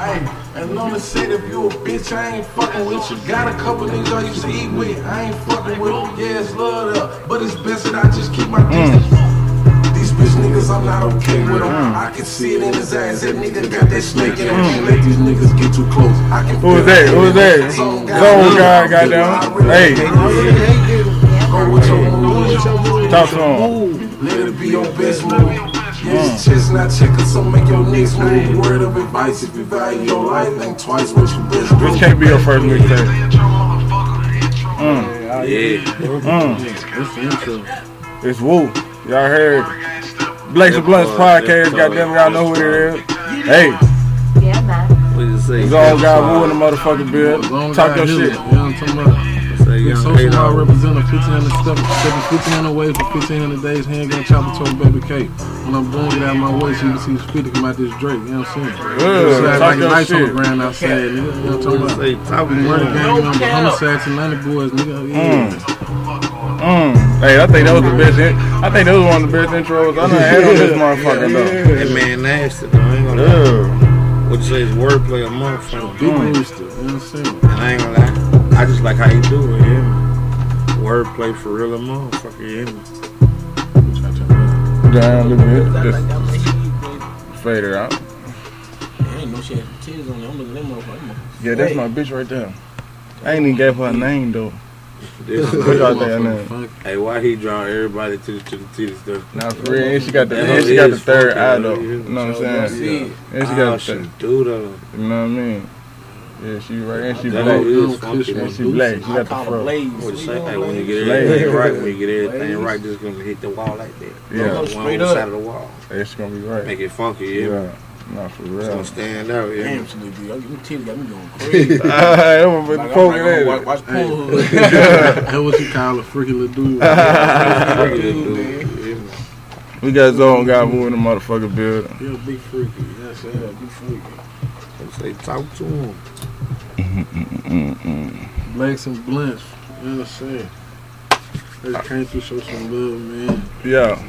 Hey, and on the set, if you a bitch, I ain't fucking with you. Got a couple niggas I used to eat with, I ain't fucking with them. Yeah, it's love up, but it's best that I just keep my distance. Mm. These bitch niggas, I'm not okay with them. Mm. I can see it in his eyes. That nigga got that snake in him. Can't let these niggas get too close. I can Who was that? Who was that? Zone guy, goddamn. Hey. Go with your move. Talk to him. Let it be your best move. Use your mm. chestnut checker, so make your next move. Word of advice, if you value your life, think twice what you best This do. can't be your first mixtape. Mm. Mm. Yeah. That's the intro. It's Woo. Y'all heard. Blakes and Blunts podcast. Goddamn, y'all know who it is. Hey, Yeah, man. What you say? Zone got Woo in the motherfucking building. Long Talk guy your Hiller, shit. Young social eight law hours. representing 1500 steps, stepping 1500 ways for 1500 days, handgun chopper told baby K. When I'm done, get out of my way so you can see the spit come out this Drake, you know what I'm saying? Yeah, Outside talk like your nights on the ground outside, nigga, you know what I'm talking about? say? Talk We murder more. gang number, homicides and 90 boys, nigga, yeah. Mm. Hey, I think that was the best. In- I think that was one of the best intros I done had on this motherfucker though. That man nasty though. I ain't gonna lie. What you say is wordplay a motherfucker. Big Mm. rooster, you know what I'm saying? And I ain't gonna lie. I just like how you do it, yeah. Wordplay for real a motherfucker, yeah. Down a little bit. Just fade it out. ain't no shit. Tears on there. I'm looking at that motherfucker. Yeah, that's my bitch right there. I ain't even gave her a name though. This What y'all think her Motherfucker name? funky. Hey, why he draw everybody to to the titty stuff? Nah, for real. And she got the, That and she got the third funky, eye though. though. You know what I'm saying? Yeah. And she Oh, got the she third. do though. You know what I mean? Yeah, she right and she That black. is funky. And she black. She got call the her fro. Blaze. What you You Hey, when you get Blaze. everything right, when you get everything Blaze. right, just gonna hit the wall like that. Yeah. One Straight on up. side of the wall. It's gonna be right. Make it funky, yeah. Yeah. Nah, for real. It's real. gonna stand out, yeah. Damn, Snoop D. Them titties got me going crazy. I'm gonna I'm poke like, it watch, in. watch Hey. Pornhub. That's what you call a freaky little dude. Regular dude, yeah, man. We got Zone Guy Woo in the motherfucking building. You're a big freaky. That's it. Yeah, be freaky. What you say? Talk to him. Blacks and blunts. You know what I'm saying? They just came through, show some love, man. Yeah.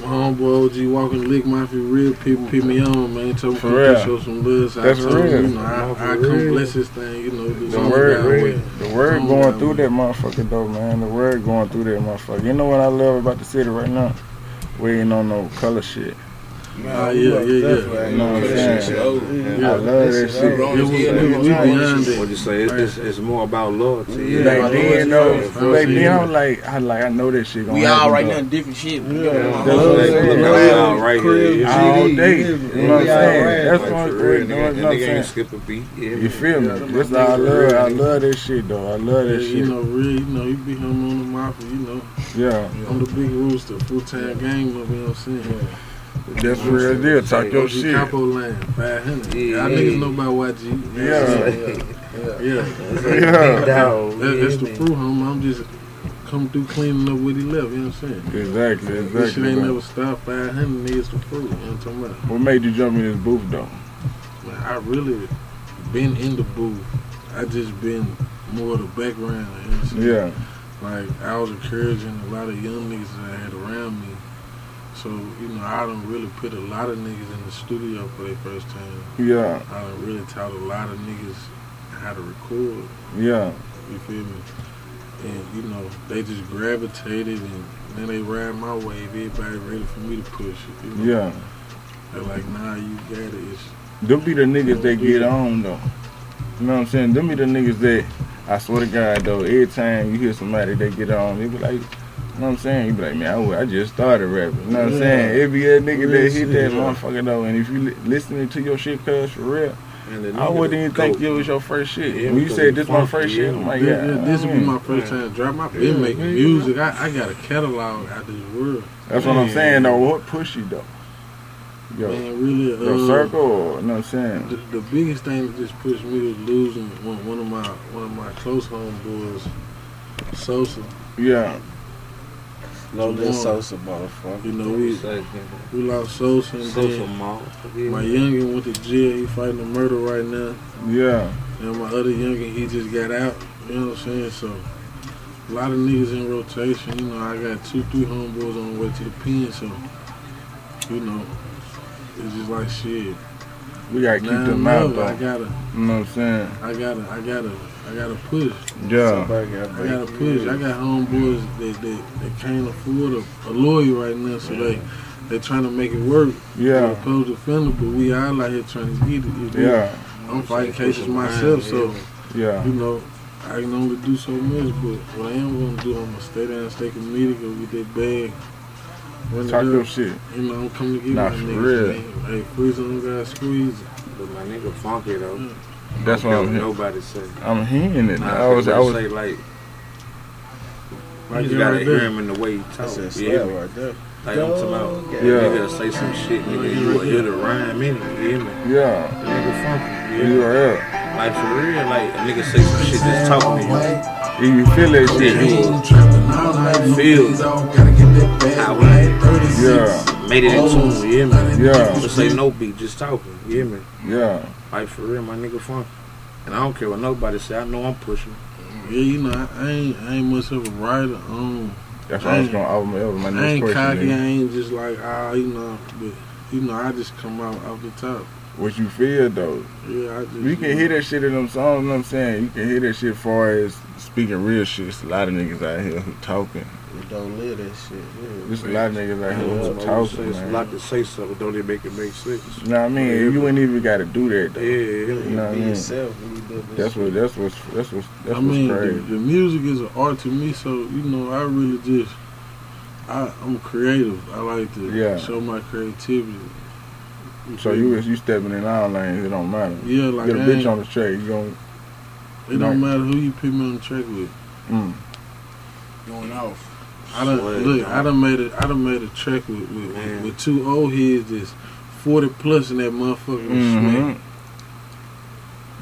My homeboy OG walking lick mafia real people put me on, man. Told me For real. show some love. So That's I told real. him, you know, I, For I real. come bless this thing, you know, The word, God the word going guy through way. that motherfucker though, man. The word going through that motherfucker. You know what I love about the city right now? We ain't on no color shit. Ah, yeah, yeah, yeah. You know what I'm? I love that shit. Yeah, we, we, we beyond that. What you say? It's, it's, it's more about loyalty. Yeah. Back Like then, though, Jesus. back then, I'm like, I like, I know that shit gonna We all happen, right though. now different shit. Yeah. That's what I'm saying. Look out right here. All day. You know what I'm saying? That's what I'm saying. nigga, You know and what I'm nigga ain't skip a beat. You feel me? That's all I love. I love that shit, though. I love Yeah, that you shit. know, real, you know, you be home on the mafia, you know. Yeah, I'm the big rooster, full time gang member, you know what I'm saying? That's real deal. Talk your OG shit. Capo line, 500. Yeah, Y'all niggas know about YG. Yeah. Yeah. Yeah. Dog, That, that's the yeah, fruit, homie. I'm just come through cleaning up what he left, you know what I'm saying? Exactly, exactly. This shit ain't bro. never stopped. 500 niggas the fruit, you know what I'm talking about? What made you jump in this booth, though? Man, I really been in the booth. I just been more the background, you know what I'm saying? Yeah, Like I was encouraging a lot of young niggas that I had around me. So, you know, I done really put a lot of niggas in the studio for their first time. yeah, I done really taught a lot of niggas how to record. yeah. You feel me? And you know, they just gravitated and then they ride my wave. Everybody ready for me to push it. You know? Yeah. They're like, nah, you got it. It's, Them be the niggas that get on, though. You know what I'm saying? Them be the niggas that, I swear to God, though, every time you hear somebody that get on, they be like, you know what I'm saying? You be like, man, I just started rapping. You know what I'm Yeah. saying? It be a nigga Real that hit that motherfucker, though. And if you li- listening to your shit, cuz, for real, And I wouldn't even go- think it was your first shit. Yeah, when you because said you this my first shit, yeah. I'm like, yeah, yeah. yeah, this I will be my first time drop. I've been making music. I, I got a catalog out of this world. That's what I'm saying, though. What push you, though? Yo, Man, really, uh, your circle, or, you know what I'm saying? The, the biggest thing that just pushed me was losing one, one of my one of my close homeboys, Sosa. Yeah, No, this this Sosa, Sosa motherfucker. You know, we Say, we lost Sosa and Social then mall. my youngin went to jail. He fighting a murder right now. yeah, And my other youngin, he just got out. You know what I'm saying? So a lot of niggas in rotation. You know, I got two, three homeboys on the way to the pen. So you know, it's just like shit. We gotta keep Now them I out know I though. gotta, You know what I'm saying? I gotta, I gotta, I gotta push. Yeah. Somebody got I gotta push. I got homeboys that, that, that can't afford a, a lawyer right now, so they they trying to make it work. Yeah. Opposed to defender, but we all out here trying to get it. you know? Yeah. I'm fighting cases myself, so Yeah. you know I can only do so much. But what I am gonna do, I'm gonna stay down, stay committed, go get that bag. Run Talk it your up. shit. You know, I'm coming to get Nah, my for niggas. real. Hey, freeze on them guys, squeeze. But my nigga funky though. That's Don't what I'm hearing. Nobody say. I'm hearing it. Nah, I was, I was, say like, Right you just gotta right hear him in the way he talk. That's a slap right there. Like I'm talking about, Yeah. yeah. nigga say some shit, nigga. You will hear the rhyme in it. You hear me? yeah. The nigga funky. You You hear me? are up. Like for real, like a nigga say some shit just talking to you. You feel that shit. Yeah. Feel. Gotta get that bag. How we Yeah. made it in tune. You hear me? Yeah. Just say no beat, just talking. You hear me? Yeah. Like for real, my nigga fun. And I don't care what nobody say. I know I'm pushing. Yeah, you know, I, I ain't I ain't much of a writer. Um, That's what I was gonna offer my, offer my I ain't question. cocky. I ain't just like ah, you know, but you know, I just come out off the top. What you feel though? Yeah, I just. You can hear that shit in them songs, you know what I'm saying? You can hear that shit far as speaking real shit. There's a lot of niggas out here who talking. You don't live that shit. Yeah. There's a lot of niggas out here Yeah, who somebody talking, say, it's a lot to say something, don't it make it make sense? You know what I mean? Yeah, you ain't even gotta do that though. Yeah, You know what I Be mean? yourself when you do this That's what that's what's that's what's that's I mean, what's the, crazy. the music is an art to me, so you know, I really just, I, I'm creative. I like to Yeah. show my creativity. So you was you stepping in our lanes, it don't matter. yeah, like Get a bitch on the track, you gon' it don't matter who you put me on the track with. mm. Going off. I done Swear, look. dog. I done made a I done made a track with with, Man. with two old heads that's forty plus in that motherfucker. hmm Mm-hmm.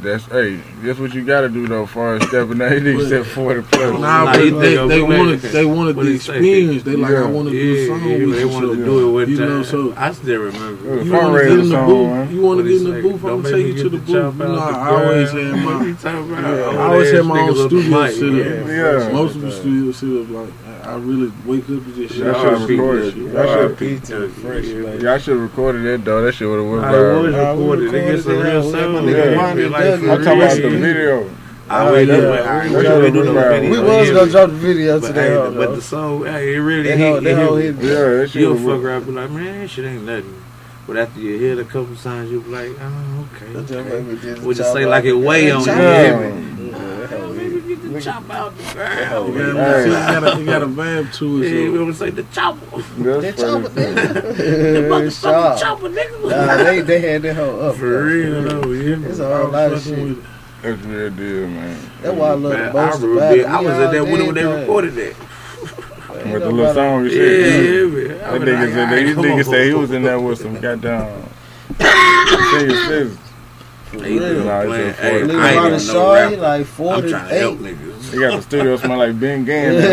That's hey, that's what you gotta do though. Far as stepping out, they But- said forty plus. Nah, Nah, but he they, they I'm wanted they wanted What the he say? experience. They like Yeah. I want to do a song yeah, with they you. wanted so to do it with you time. know, so I still remember. You want to get in the song, booth. man. You want to get in the say? booth. I'm gonna take you to the the booth. chop You know, I always ground. had my. What you talking about? Yeah. Old I always ass had my own niggas on the studio set up. yeah. Yeah. Most of the studio set up like I really wake up and just Y'all should out record it. shit. Y'all should- R.I.P. to the fresh lady. Y'all should have recorded that though. That shit would have went I was viral. Nah, we recorded. It gets a real sound. We got Nigga, like I'm talking about real. the video. I really Yeah, do. I we ain't was really gonna do no bring We was yeah. gonna drop the video But, today, hey, huh, but the song, hey, it really That hit. whole- that whole hit. hit. Yeah, that shit You'll fuck around and be like, man, that shit ain't nothing. But after you hear it a couple times, you'll be like, oh, okay. just okay. made me just Would you chop say like it weigh on you? The chop out the That ground. whole It got, Hey. got a, it got a vibe to Yeah, it. we So. would say the chopper. That That's chopper, funny. The nigga. motherfucking Sharp. chopper, nigga. Nah, they, they had that hoe up. For real, though, yeah. It's I a whole lot of shit. with. That's real deal, man. That's why I love Man, the most remember about it. I was at that window when they did recorded that. With the little song and Yeah, shit. yeah, man. I That was nigga said, alright, these come said he was in there with some goddamn senior citizens. He been Nah, playing- a hey. Nigga I ain't Ronnie even no Shaw, he like I'm trying to help niggas. He got the studio smell like Bengay. yeah,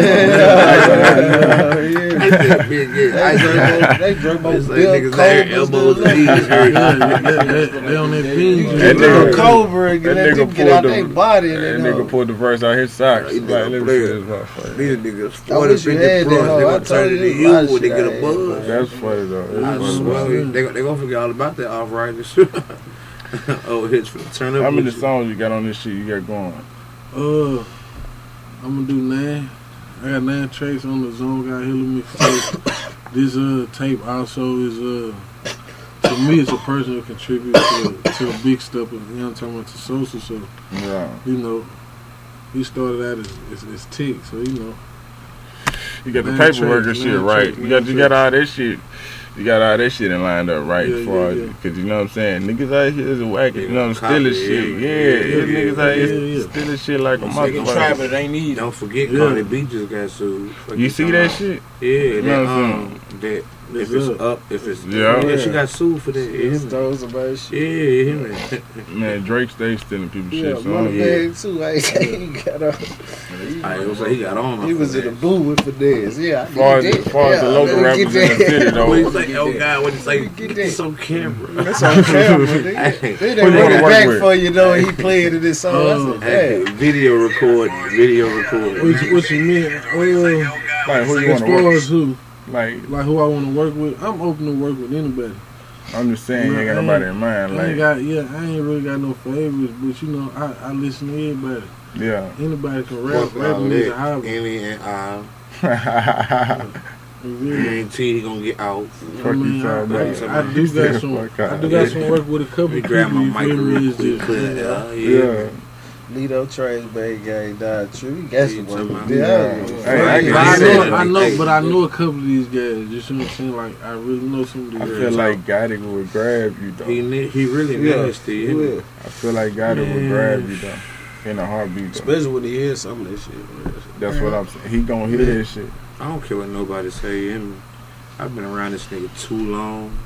yeah. They yeah. I drink said, they drink more Bill niggas elbows and knees hurt. They, they, they on that You That nigga- Cobra and that nigga get pulled out the- their body That nigga pulled the verse out his socks. He Like, did a let me player. see this motherfucker. These niggas 40, wish you 50 plus. They gonna turn told it you to a lot you of when they get I a had, buzz. That's funny though. I swear, they, they gonna forget all about that off right Oh, hits for the turn up. How many with you. songs you got on this shit you got going? Uh, I'm gonna do nine. I got nine tracks on the Zone Guy Hiller mixtape. this uh tape also is uh to me it's a personal contribute to, to the big stuff. Of, you know what I'm talking about to social. So Yeah. you know, he started out as as, as Tick. So you know, You got the Man, paperwork and shit right. trick, You got you got all that shit. You got all that shit in lined up right Yeah, as yeah, yeah. cause you know what I'm saying. Niggas out here is whacking. You know what I'm Copy, stealing shit. yeah, Yeah, yeah, yeah, yeah, niggas out here yeah, yeah. stealing shit like a They can try, motherfucker. but it ain't easy. Don't forget, Yeah. Cardi B just got sued. Fuck You see that about? shit? Yeah, You know that, what I'm um, that It's if it's up. up, if it's Yeah. yeah, she got sued for that. Yeah, It's him. those about shit. yeah, him. Man, Drake stays stealing people's Yeah, shit. So money yeah. bag too. I ain't he got on. I was like, he got on. He was in the booth with finesse. Yeah, I As far as, as that. far as the local rappers get in the that. city What though, you say? Oh God, what you say? Get Get this on camera. That's on camera. nigga. Hey, They Who done you run wanna it back for you though. He played in this song. I said, hey, video recording, video recording. what you, what you mean? Like who you as want to far as who, like, like who I want to work with, I'm open to work with anybody. I'm just saying, you ain't got nobody in mind. Like, ain't got, yeah, I ain't really got no favorites, but you know, I, I listen to everybody. Yeah, anybody can rap. Rapping is a hobby. Any and I. yeah. Guarantee he gonna get out. I, do got some. I do got some work with a couple. Grab my mic. Yeah. yeah. Lito Trey Bay Gang died. True, that's the one. Yeah, I, know, I know, but I know a couple of these guys. You see? Like I really know some of these. I guys. feel like Gotti would grab you though. He he really yeah, nasty. He I feel like Gotti would grab you though. In a heartbeat, though. especially when he hears some of that shit. That's what I'm saying. He gonna hear that shit. I don't care what nobody say. I've been around this nigga too long.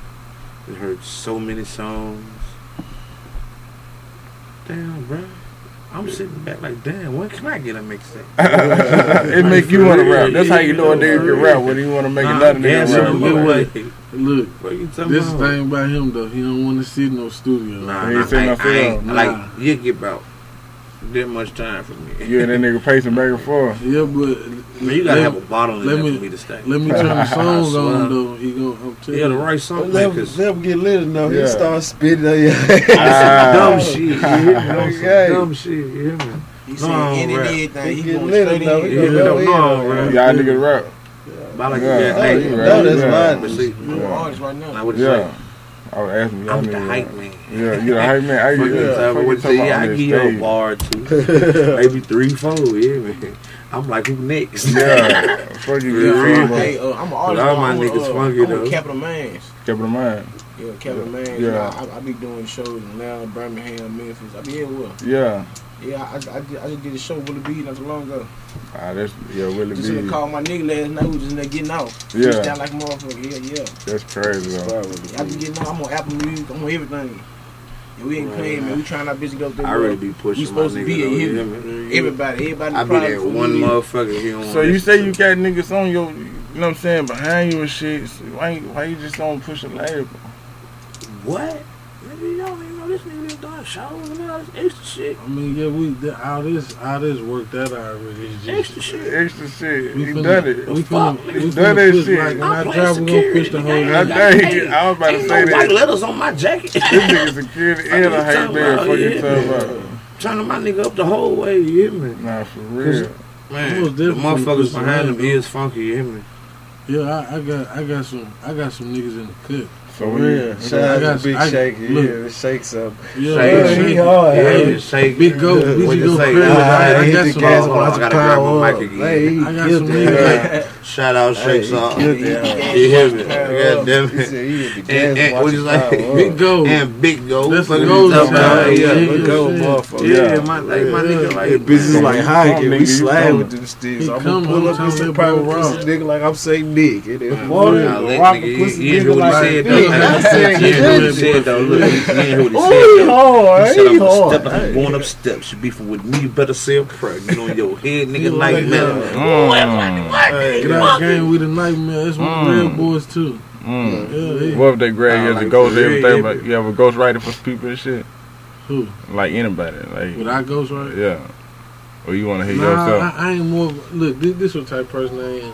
And heard so many songs. Damn, bro. I'm sitting back like, damn, when can I get a mixtape? it like, make you want to rap. That's how you know a dude can rap when you want to make another nigga rap. Look, this about? thing about him though, he don't want to see no studio. Nah, nah, I, I, I ain't, nah. like you get about that much time for me. Yeah, that nigga pacing back and forth. Yeah, but Man, you gotta let, have a bottle in let me, for me to stay. Let me turn the songs on though. He gonna up to yeah, the right song. Let, him, let him get lit enough. Yeah. He start spitting on you. dumb shit. You hear me? Dumb shit. You hear me? He said no, any and anything. He, he going lit enough. He. Y'all niggas rap. Yeah. I like yeah, that. Oh, hey, no, that's mine. You an artist right now. I would yeah. say. Oh, I was asking you. I'm the hype man. Yeah, you're the hype man. I, yeah, I went to yeah, I give you a bar two, maybe three, four. Yeah, man. I'm like, who next? Yeah, fuck you. Yeah, hey, uh, I'm always. All my niggas uh, funky though. Capital Mans. Capital Man. Yeah, Capital Man. Yeah, I, I be doing shows in Atlanta, Birmingham, Memphis. I be everywhere. Yeah. Yeah, I, I, I, just, I did a show with Willie B not too long ago. Ah, that's yeah, Willie just B. Just called my nigga last night. We just getting out. Yeah, just down like a motherfucker. Yeah, yeah. That's crazy. Though. Yeah, I been getting out. I'm on Apple Music. I'm on everything. And we ain't playing, man. We trying our best to go through. I really be pushing. We supposed to be a hit. Everybody, everybody. I be that one motherfucker. here on. so you say shit. you got niggas on your, you know what I'm saying, behind you and shit. So why, why you just don't push a label? What? Maybe you don't even know this nigga start extra shit. I mean, yeah, we the, all this all this worked that already. It's just, extra shit. Extra shit. We he done it. We finna, we done that shit. Like, when I, I drive, we gonna push the whole. I, think, hey, I was about to say no that. White letters on my jacket. this nigga security and I hate man. for you talking about. Turning my nigga up the whole way. You hear me? Nah, for real. Man, the motherfuckers behind him is funky. You hear me? Yeah, I, I got I got some I got some niggas in the cut for real. Yeah. Shout out to Big Shake. Yeah, it shakes up. Yeah, shake, shake, hard, yeah, yeah. shake. Big go. Yeah. We just go crazy. I, I, I got on. I got to grab my mic again. I got some weed. Shout out Shake hey, Song. You, hear me? God damn it. And, and what is like? Big Go. And Big Go. Let's go. Yeah, Big Go, motherfucker. Yeah, my, like, my nigga, like. Bitches like, hi, get we slide with them sticks. I'm gonna pull up and some private rock. Nigga, like I'm saying dick. And then water, rock, pussy, nigga, like. You hear what he said, though. Look, you hear what he said, though. He said, I'm gonna step, I'm going up steps. You beefing with me, you better say a prayer. You on your head, nigga, like, man. What? That game, we the nightmare. That's what mm. Red Boys too. Mm. Yeah, yeah. What if they grab you as a ghost? Everything, yeah, but you have a ghostwriter for people and shit. Who? Like anybody. Like would I ghostwrite? Yeah. Or you want to hit nah, yourself? I, I ain't more. Look, this, this is what type person I am.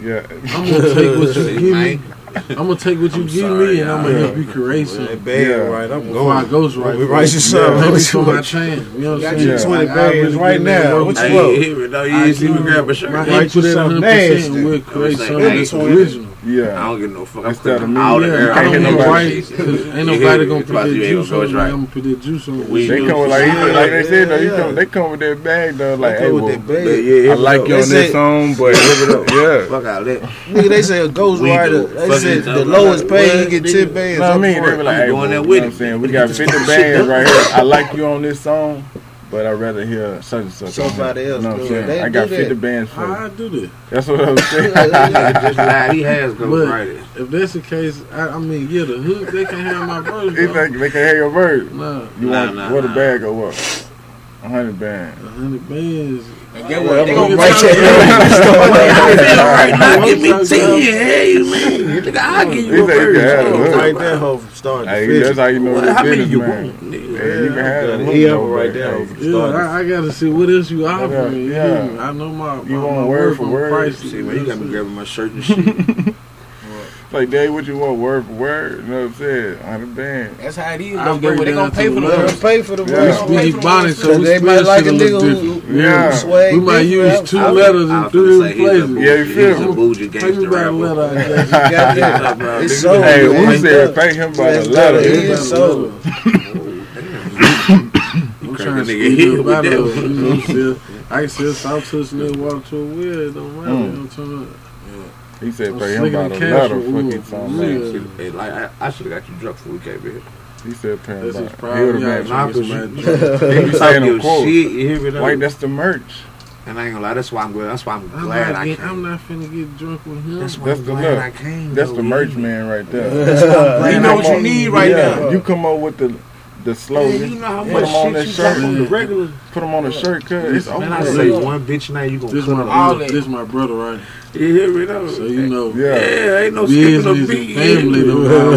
Yeah. I'm gonna take what you give me. I'm gonna take what you I'm give sorry, me, and I'm gonna help you create something. Yeah, right. I'm going. Before going. I goes right. We write yourself. Yeah, let me throw my change. You know what I'm saying? Twenty yeah. right now. What you want? No, you didn't grab a shirt. My right yourself. Nasty. We'll create something original. Yeah. I don't get no fuck. That's that I mean. Out yeah. of there. I don't, I don't get nobody. Right, ain't nobody gonna put their juice on me. I'm gonna put their juice on me. They come with like, yeah, like they said, yeah, yeah. Come, they come with their bag though. Like, hey, well, bag. Yeah, I like you on this song, but yeah, fuck out that. Nigga, they say a ghost rider. They said the lowest pay you get ten bands. I mean, they be like, hey. I'm saying we got fifty bands right here. I like you on this song but I'd rather hear such and such. Somebody else. You know what I'm saying? I got 50 that. bands for I do that. That's what I'm saying. just, he has ghostwriters. If that's the case, I, I, mean, yeah, the hook, they can have my verse. they, can have your verse. Nah. You nah, want nah, what nah. a bag or what? Hundred bands. A hundred bands. And get what? They gonna write your ass. Now, give me ten. Hey man, I'll give you a bird. write that hoe from start to finish. That's how you know the business man. Yeah, you can have it. He up right there. Yeah, I gotta see what else you offer me. Yeah, I know my. You want word for word? See, man, you got me grabbing my shirt and shit. Like, Dad, what you want, word for word? You know what I'm saying? On the band, That's how it is. I'm they gonna pay for the words. Pay for the words. Yeah. We bonded, so they might like a nigga who, who yeah. We might use two letters in three different places. Yeah, you feel me? He's a bougie gangster rapper. It's so. Hey, we said thank him by the letter. It is so. I'm trying to hit with that. I can see a soft touch little water to a wheel. It don't matter. You know what I'm? He said pay him about another fucking time. Man. Hey, like I, I should have got you drunk before we came here. He said pay him about. This is probably yeah, nah, cause you, you saying your quote. shit. You hear me? Though? That's the merch. And I ain't gonna lie, that's why I'm glad. That's why I'm, I'm glad I came. I'm not finna get drunk with him. That's, that's the look. I came. That's though, the merch man right there. that's why I'm glad you know what you need right yeah. now. You come up with the the slogan. Man, you know how much put shit you shirt. got on the regular. Put them on a shirt, cause it's over. Man, I say one bitch now you gonna this cut my, all this, my brother, right? Yeah, you know. So you know. Yeah, yeah ain't no skipping no beat. Family, though.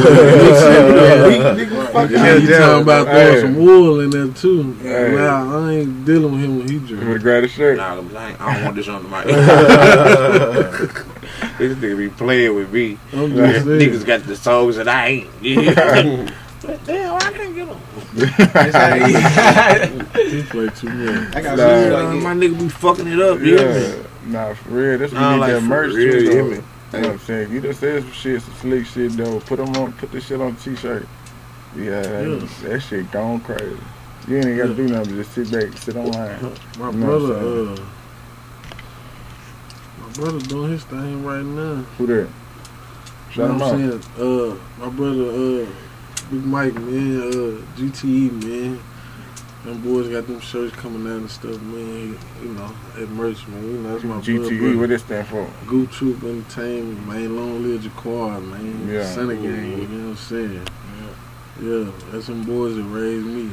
Yeah, you talking about throwing some wool in there too? Wow, I ain't dealing with him when he drink. grab a shirt. Nah, I don't want this on the mic. This nigga be playing with me. Niggas got the songs that I ain't. Yeah. but damn, I can't get them too much. I got like, my nigga be fucking it up. Yeah, nah, for real. That's what you need like, that merch real, too. Yeah, you know what I'm saying? You just said some shit, some slick shit though. Put them on, put this shit on t-shirt. Yeah, that, yeah. that shit gone crazy. You ain't got to yeah. do nothing. Just sit back, sit online. My you know brother, uh, my brother doing his thing right now. Who there? Shout you know him out. Saying, uh, my brother, uh, Big Mike, man. Uh, GTE, man. Them boys got them shirts coming out and stuff, man. You know, at merch, man. You know, that's my GTE. Brother. What that stand for? Goop Troop Entertainment, man. Long live Jaquar, man. Yeah. Senate. You know what I'm saying? Yeah. yeah, that's some boys that raised me.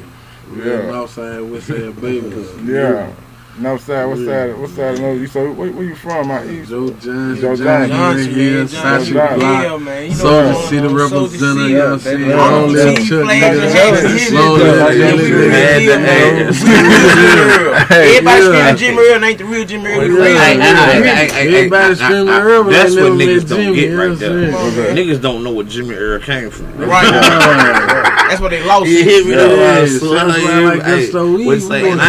Yeah. Outside with Side baby. yeah. No side, what side, what side? No, you so where, where you from? I east. Joe Johnson, Joe Johnson, here, Sasha Block, Soldier City representative. You know what I'm saying? Long live Chuck, Long live Chuck. Long live Chuck. Long live Chuck. Long live Chuck. Everybody screaming Jimmy Earl, and ain't the real Jimmy Earl. Everybody screaming Earl, but that's what niggas don't get right there. Niggas don't know where Jimmy Earl came from. Right. That's what they lost. You hit me though. I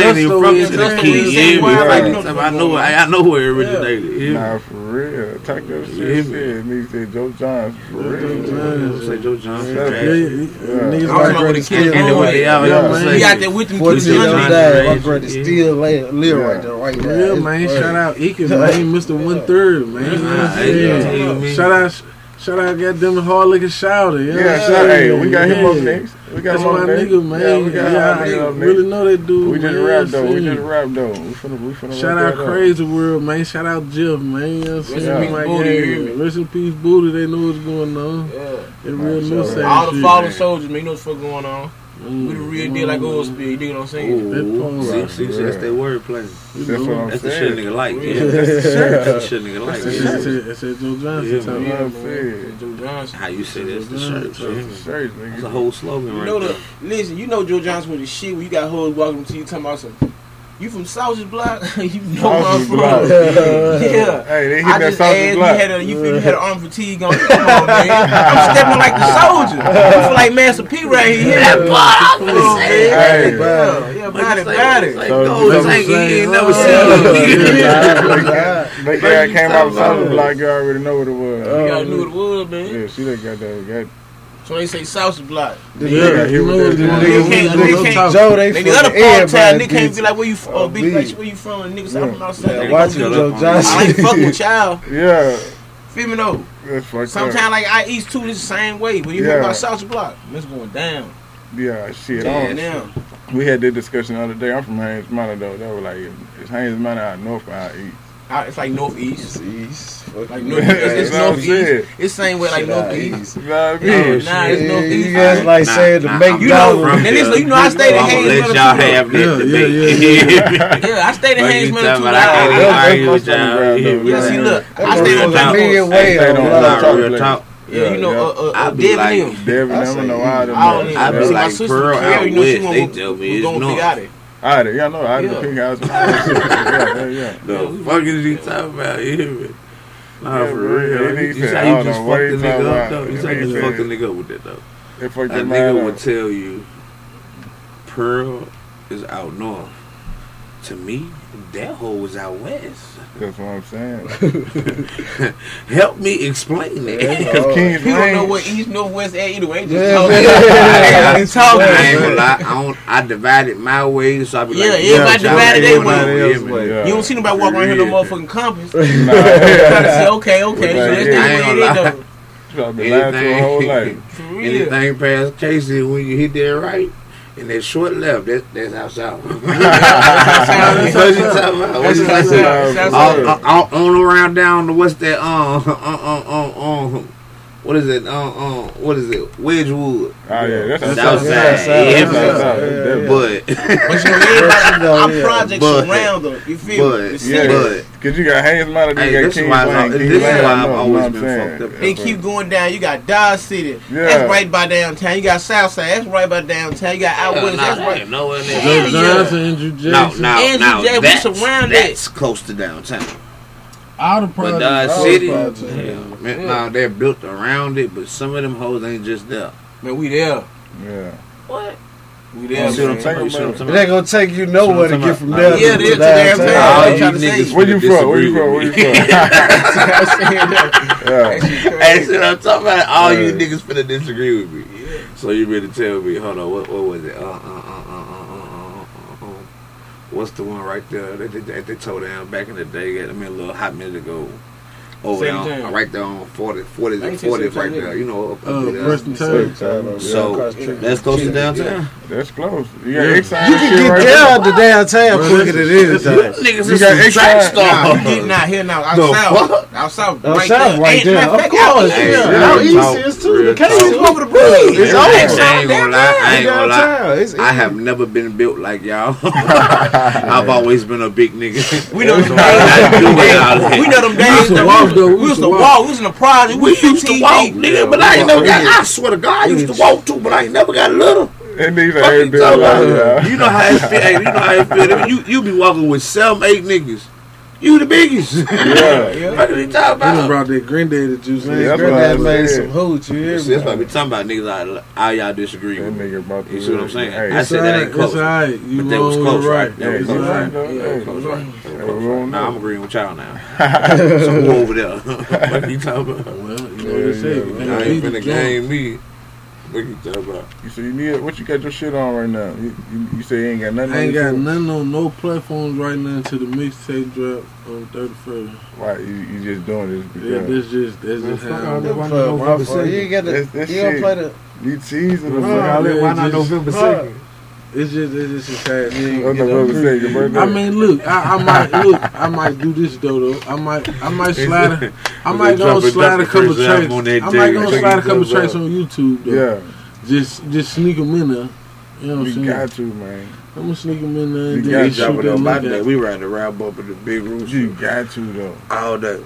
ain't even from this Keys yeah, like, I know I, I know where it originated. Yeah. Nah, for real. Take that shit. Yeah. Yeah. Niggas said Joe Johns for real. Joe Say Joe Johns. Yeah. Yeah. Niggas I was with the kid. And what they all yeah. He got that with him. kids. My brother still live right there, right now. Yeah, man. Shout out Eakins, man. Mr. One Third, man. Shout out. Shout out, goddamn hard looking shouter. Yeah, yeah shout out. Hey, we got yeah. him up next. We got That's him up my next. nigga, man. Yeah, we got yeah, him I up really know that dude. We just rap though. We just rap though. We finna, we finna shout out Crazy up. World, man. Shout out Jeff, man. You know what I'm saying? Yeah. Like, booty. Rest in peace, booty. They know what's going on. Yeah. It real new All the fallen soldiers, man. You know what's going on. Mm. We the real deal like old school. You dig what I'm saying? Ooh. See, see, see, that's that word play. That's, that's what I'm that's saying. The like. yeah. that's the shit nigga like. That's the shit nigga like. That's it, Joe Johnson. Yeah, yeah, man. Joe Johnson. How you say that's the shirt? That's shirt, nigga. That's a whole slogan right there. Listen, you know Joe Johnson with the shit. When you got hoes walking to you talking about some. You from Sausage Block? you know where I'm from. yeah. Hey, they hit I that just asked, Block. You had, a, you, you had an arm fatigue on. Come on, man. I'm stepping like a soldier. You feel like Master P right here. Hit that block. I'm gonna hey, Yeah, yeah body, like, body. Like, no, it's like he ain't never seen me. That guy came out of Sausage Block. You already know what it was. You already knew what it was, man. Yeah, she done got that. Got so they say South block. Yeah, yeah you know can't, They can't, Joe, they nigga, let They can't be like, where you from, oh, big place, where you from, Niggas yeah. From outside. Yeah, watch it, Joe Johnson. I ain't fuck with y'all. Yeah. Feel me though? Sometimes, like, I eat too the same way. When you hear about sausage block, it's going down. Yeah, shit. Damn. Damn. We had that discussion the other day. I'm from Haynes Manor though. They were like, it's Haynes Manor out north where I out, it's like northeast. It's east. Like northeast. It's, it's northeast. It's same way like northeast. You know what I mean? Nah, it's northeast. You like saying the nah, McDonald's. And you know, I stayed in Hayes. Let y'all have that debate. Yeah, I stayed in Hayes. But I can't. Yeah, see, look, I stayed on top. I stayed on top. Yeah, you know, uh, uh, yeah. Uh, I be Devin like, Devin, I don't know. I be like, Pearl out west, they tell me it's north. I yeah, I know. I had yeah. the pink house. yeah, yeah, yeah. The fuck is he talking about? You hear me? Nah, yeah, for real. You, you say you just fucked the nigga up, though? You say you just fucked the nigga up with that, though. That nigga would tell you, Pearl is out north. To me, that hole was out west. That's what I'm saying. Help me explain that. Because King's He don't know what east, northwest, at either way. He Yeah, just talking. yeah. He's talking. I ain't gonna lie. I, don't, I divided my way, so I be Yeah, like, everybody y'all divided ain't their gonna way. hear Everybody me. else Yeah. You don't see nobody walking around here no Yeah. motherfucking compass. Nah, Trying to say, okay, okay, so Right, that's yeah. the I ain't way gonna it lie. is, though. I've been lying to her whole life. For. Anything past Cayce, when you hit that right, and that short left, that, that's out south. That's What you talking about? That's talking outside. That's All, outside. all, all, on around down to what's that? Um, um, um, um, um, what is it? Um, um, what is it? Wedgewood. Oh, yeah, that's That's outside. outside. Yeah, Yeah, That's outside. yeah, That's yeah. But, But you know, everybody, Yeah, our projects But- surround them. You feel me? but, The Yeah, but, Cause you got Haynes Manor, Hey, you got this is King's why Lane, I'm- this is why I I've know, always what I'm been saying? fucked up. They keep going down. You got Dodge City. Yeah. That's right by downtown. You got Southside. That's right by downtown. You got out Hell west. nah, That's that right. ain't nowhere near. Yeah, Joe. Johnson, Andrew No, Jackson. now, Andrew now Jackson, we that's, surrounded. that's close to downtown. All the But projects. Dodge all City, the projects. hell, man, nah, they're built around it, but some of them hoes ain't just there. Man, we there. Yeah. What? We you ain't gonna take you nowhere to get from there. Yeah, to there. All you niggas. Where you from? Where you from? Where you from? Hey, shit, I'm talking about all you niggas finna disagree with me. So you better tell me. Hold on. What, what was it? Uh, uh, uh, uh, uh, uh, uh, uh, uh, uh. What's the one right there that they, that they tore down back in the day? I mean, a little hot minute ago. Over Same there, time. right there on 40, 40, I ain't 40 right same there. You know, up, Uh, up there. Preston Taylor. So that's close to downtown. That's close. You got Yeah. Exxon You can get right down to downtown Bro, quicker than is- anything. Niggas You is got some extra- track Nah, you getting out here now. Out The south. fuck? Out south. Out right south, right there. Of course, out Hey, east. yeah. Out east is too. The Can't talk. Over the bridge. It's over. ain't, I ain't gonna lie. I ain't gonna lie. I have never been built like y'all. I've always been a big nigga. We know them So I days. do it out We know them days. Used to that walk, we- though. We used to walk. We was in the project. We used to 15 walk, deep. nigga, but I ain't never got. I swear to God, I used to walk too, but I ain't never got a little. And these Fuck are you every talking day like about? You know how it feel. Hey, you know how it feel. You you be walking with seven, eight niggas. You the biggest. Yeah. What are you talking They done about? brought that granddaddy juice Man, in. that's granddad what I made said. some hooch. You hear See, me? that's what we talking about, niggas. Like, how y'all disagree That with me? nigga about You see what I'm saying? Hey, I said that ain't It's close. alright. You But that was close, you're right? That Yeah, was you close, right, right? though. That was close, right? That close, we right? Nah. I'm agreeing with y'all now. so who over there? what you talking about? Well, you know what Yeah, they say. yeah, You man. Y'all ain't beat the finna game me. What you talking about? You say you need what you got your shit on right now? You, you, you say you ain't got nothing. I ain't on got phone? nothing on no platforms right now until the mixtape drop on 31st. Why you, you just doing this Yeah, because that's just that's Man, just how all I'm that. Why Fuck, not November fault. You ain't got That's- to. that's You don't shit. play the. you teasing the fuck out yeah, Why not November Huh. 2nd? It's just it's just a sad thing. On get November up. second, your birthday. I mean, look, I, I might look, I might do this though. Though I might, I might slide, a, I might go slide a couple tracks. on I might go slide a couple tracks on YouTube though. yeah, Just, just sneak them in there. You know what I'm you saying? got to, man. I'm gonna sneak them in there. You And got to Drop it on my day. We ride the rap up in the big room. You got to though. all day.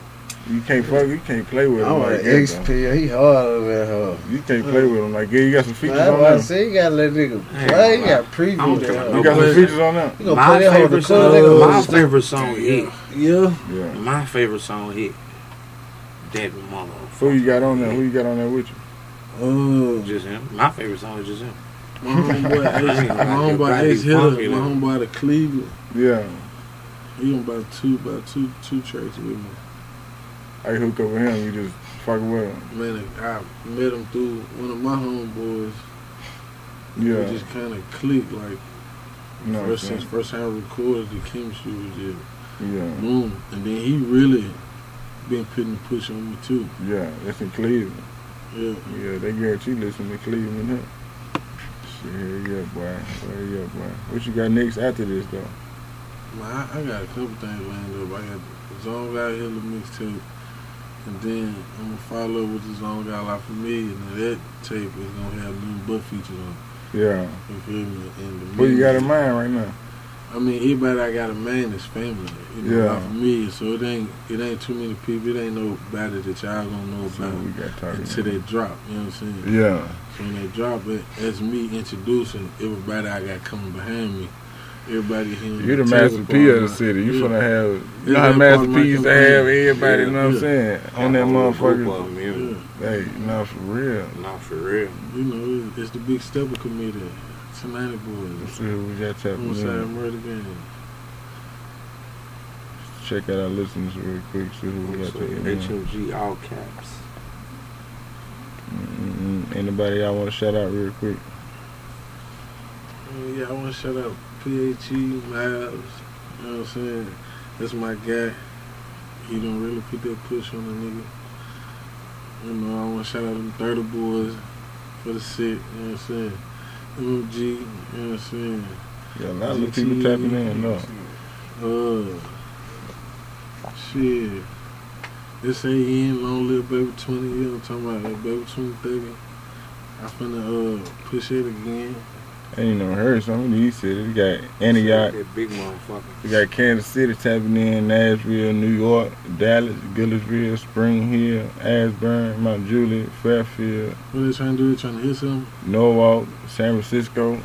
You can't fuck. You can't play with him. I him want like an. XP. though. He harder than her. You can't play with him like yeah. You got some features That's on why I them. say you gotta let nigga Hey, play. You got I preview don't that. You no got some play. features on them. You My play that favorite song, my favorite song hit. Yeah, Yeah. My favorite song hit. That mother. Who you got on there? Who you got on there with you? uh, Just him. My favorite song is just him. my homeboy, Ace, my homeboy Ace Hitter, my homeboy out Cleveland. Yeah. He on about two, about two, two tracks with me. I hook up with him. You just fucking with him. Man, I met him through one of my homeboys. Yeah. We just kind of clicked like You know what I'm first since first time I recorded the chemistry was just Yeah. boom, and then he really been putting the push on me too. Yeah. That's in Cleveland. Yeah, Yeah. They guarantee listen to Cleveland. Huh? Shit, yeah, boy. Well, yeah, boy. What you got next after this though? man, I, I got a couple things lined up. I got the Zone Guy Hill mixtape, and then I'm gonna follow up with the Zone Guy La Familia, and that tape is gonna have new butt features on. it, Yeah. You feel me? And the What you got in mind right now? I mean, everybody I got a man is family. You know, Yeah. for me, so it ain't it ain't too many people. It ain't nobody that y'all gonna know about we got talking. until they drop. You know what I'm saying? Yeah. So when they drop it, that's me introducing everybody I got coming behind me. Everybody here. You the Master P of the city. You finna have, you Yeah, know how that Master part P used to have everybody, you know what I'm saying? On that Got a whole group motherfucker. of 'em, yeah. Yeah. Hey, no, for real. Not for real. You know, it's the big stepper committee. Tonight Let's boys. see who we got tapping Homicide in. murder gang. Check out our listeners real quick. See who we got tapping in. HMG all caps. Mm-mm. Anybody y'all want to shout out real quick? Uh, yeah, I want to shout out PHE Miles. You know what I'm saying? That's my guy. He don't really put that push on the nigga. You know, I want to shout out them 30 boys for the set. You know what I'm saying? MG. You know what I'm saying? Yeah, a lot of people tapping in. No. Uh, shit. This ain't long live baby 20 years. I'm talking about that baby 20, 30. I finna uh push it again. I ain't never heard some of these cities. We got Antioch. That big motherfucker. We got Kansas City tapping in, Nashville, New York, Dallas, Gillersville, Spring Hill, Ashburn, Mount Juliet, Fairfield, What they trying to do? They trying to hit something? Norwalk, San Francisco.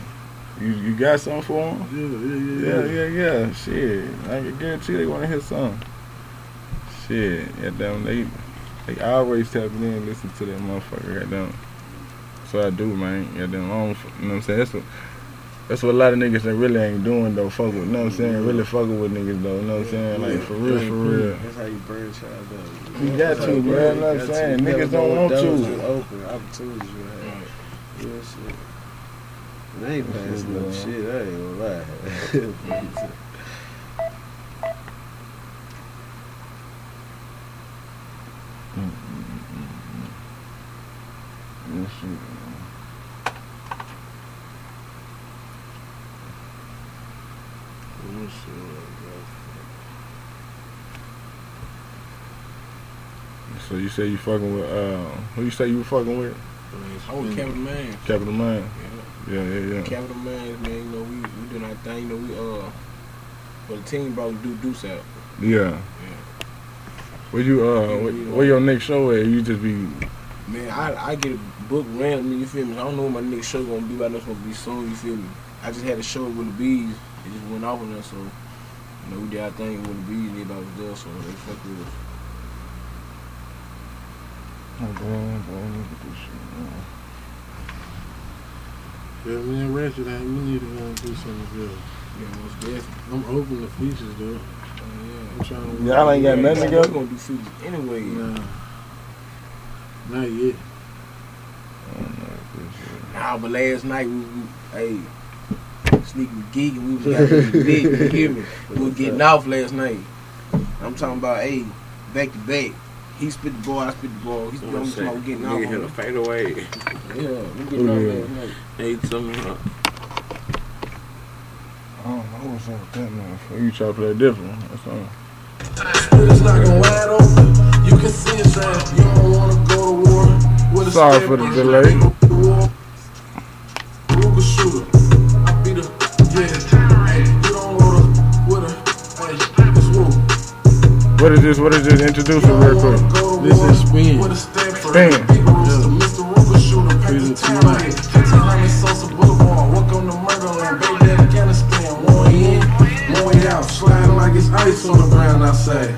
You you got something for them? Yeah, yeah, yeah. Yeah, yeah, yeah. Shit, I can guarantee they want to hit something. Shit, yeah, damn, they they always tapping in, and listen to that motherfucker. Goddamn. So I do, man. Goddamn, I don't, you know what I'm saying? That's what. That's what a lot of niggas that really ain't doing though. Fuck with, you know what I'm saying? Really fucking with niggas though. You know what I'm saying? Like for real, for real. That's how you burn child up. You got to, man. You know what I'm saying? Niggas don't want to. Open opportunities you have. Real shit. They ain't passing no shit. I ain't gonna lie. Mm-hmm. Yeah, shit. So you say you fucking with uh who you say you were fucking with? I was Capital Man. Capital Man. Yeah. Yeah, yeah, yeah. Capital Man, man, you know, we, we doing our thing, you know, we, uh, well, the team brought do Deuce out. Yeah. Where you uh where, where your next show at? You just be Man, I, I get booked randomly, you feel me? I don't know when my next show gonna be, but I know it's gonna be soon, you feel me? I just had a show with the Bees, it just went off on us, so, you know, we did our thing with the Bees, and everybody was there, so they fuck with us. Oh, damn, boy, look at this shit, man. Yeah, me and Ratchet, man, we need to go and do something together. Yeah, most definitely. I'm open to features, though. Oh, I'm trying to. Y'all ain't got yeah. nothing We're together? gonna do features anyway. Nah. Not yet. Nah, but last night we, we hey, sneaking geeking, we was got really big. You hear me? We was getting off last night. I'm talking about hey, back to back. He spit the ball, I spit the ball. He's I'm I'm gonna talking say, about getting off. nigga hit a on fade away. Yeah, we getting Oh, off last night. Hey, tell me, huh? I don't know what's up with that motherfucker. You try to play different. That's all. Split knocking wide open. You can see it's that you don't wanna go to war with Sorry for the delay. Ruger shooter. What is this? What is this? Introduce it real quick. This is Spin. With a step for Spin. Mr. Ruger shooter. Paper tonight. like 1500 Sosa Boulevard. Welcome to Murderland, baby, Afghanistan. One in, out. Sliding like it's ice on the ground, I say.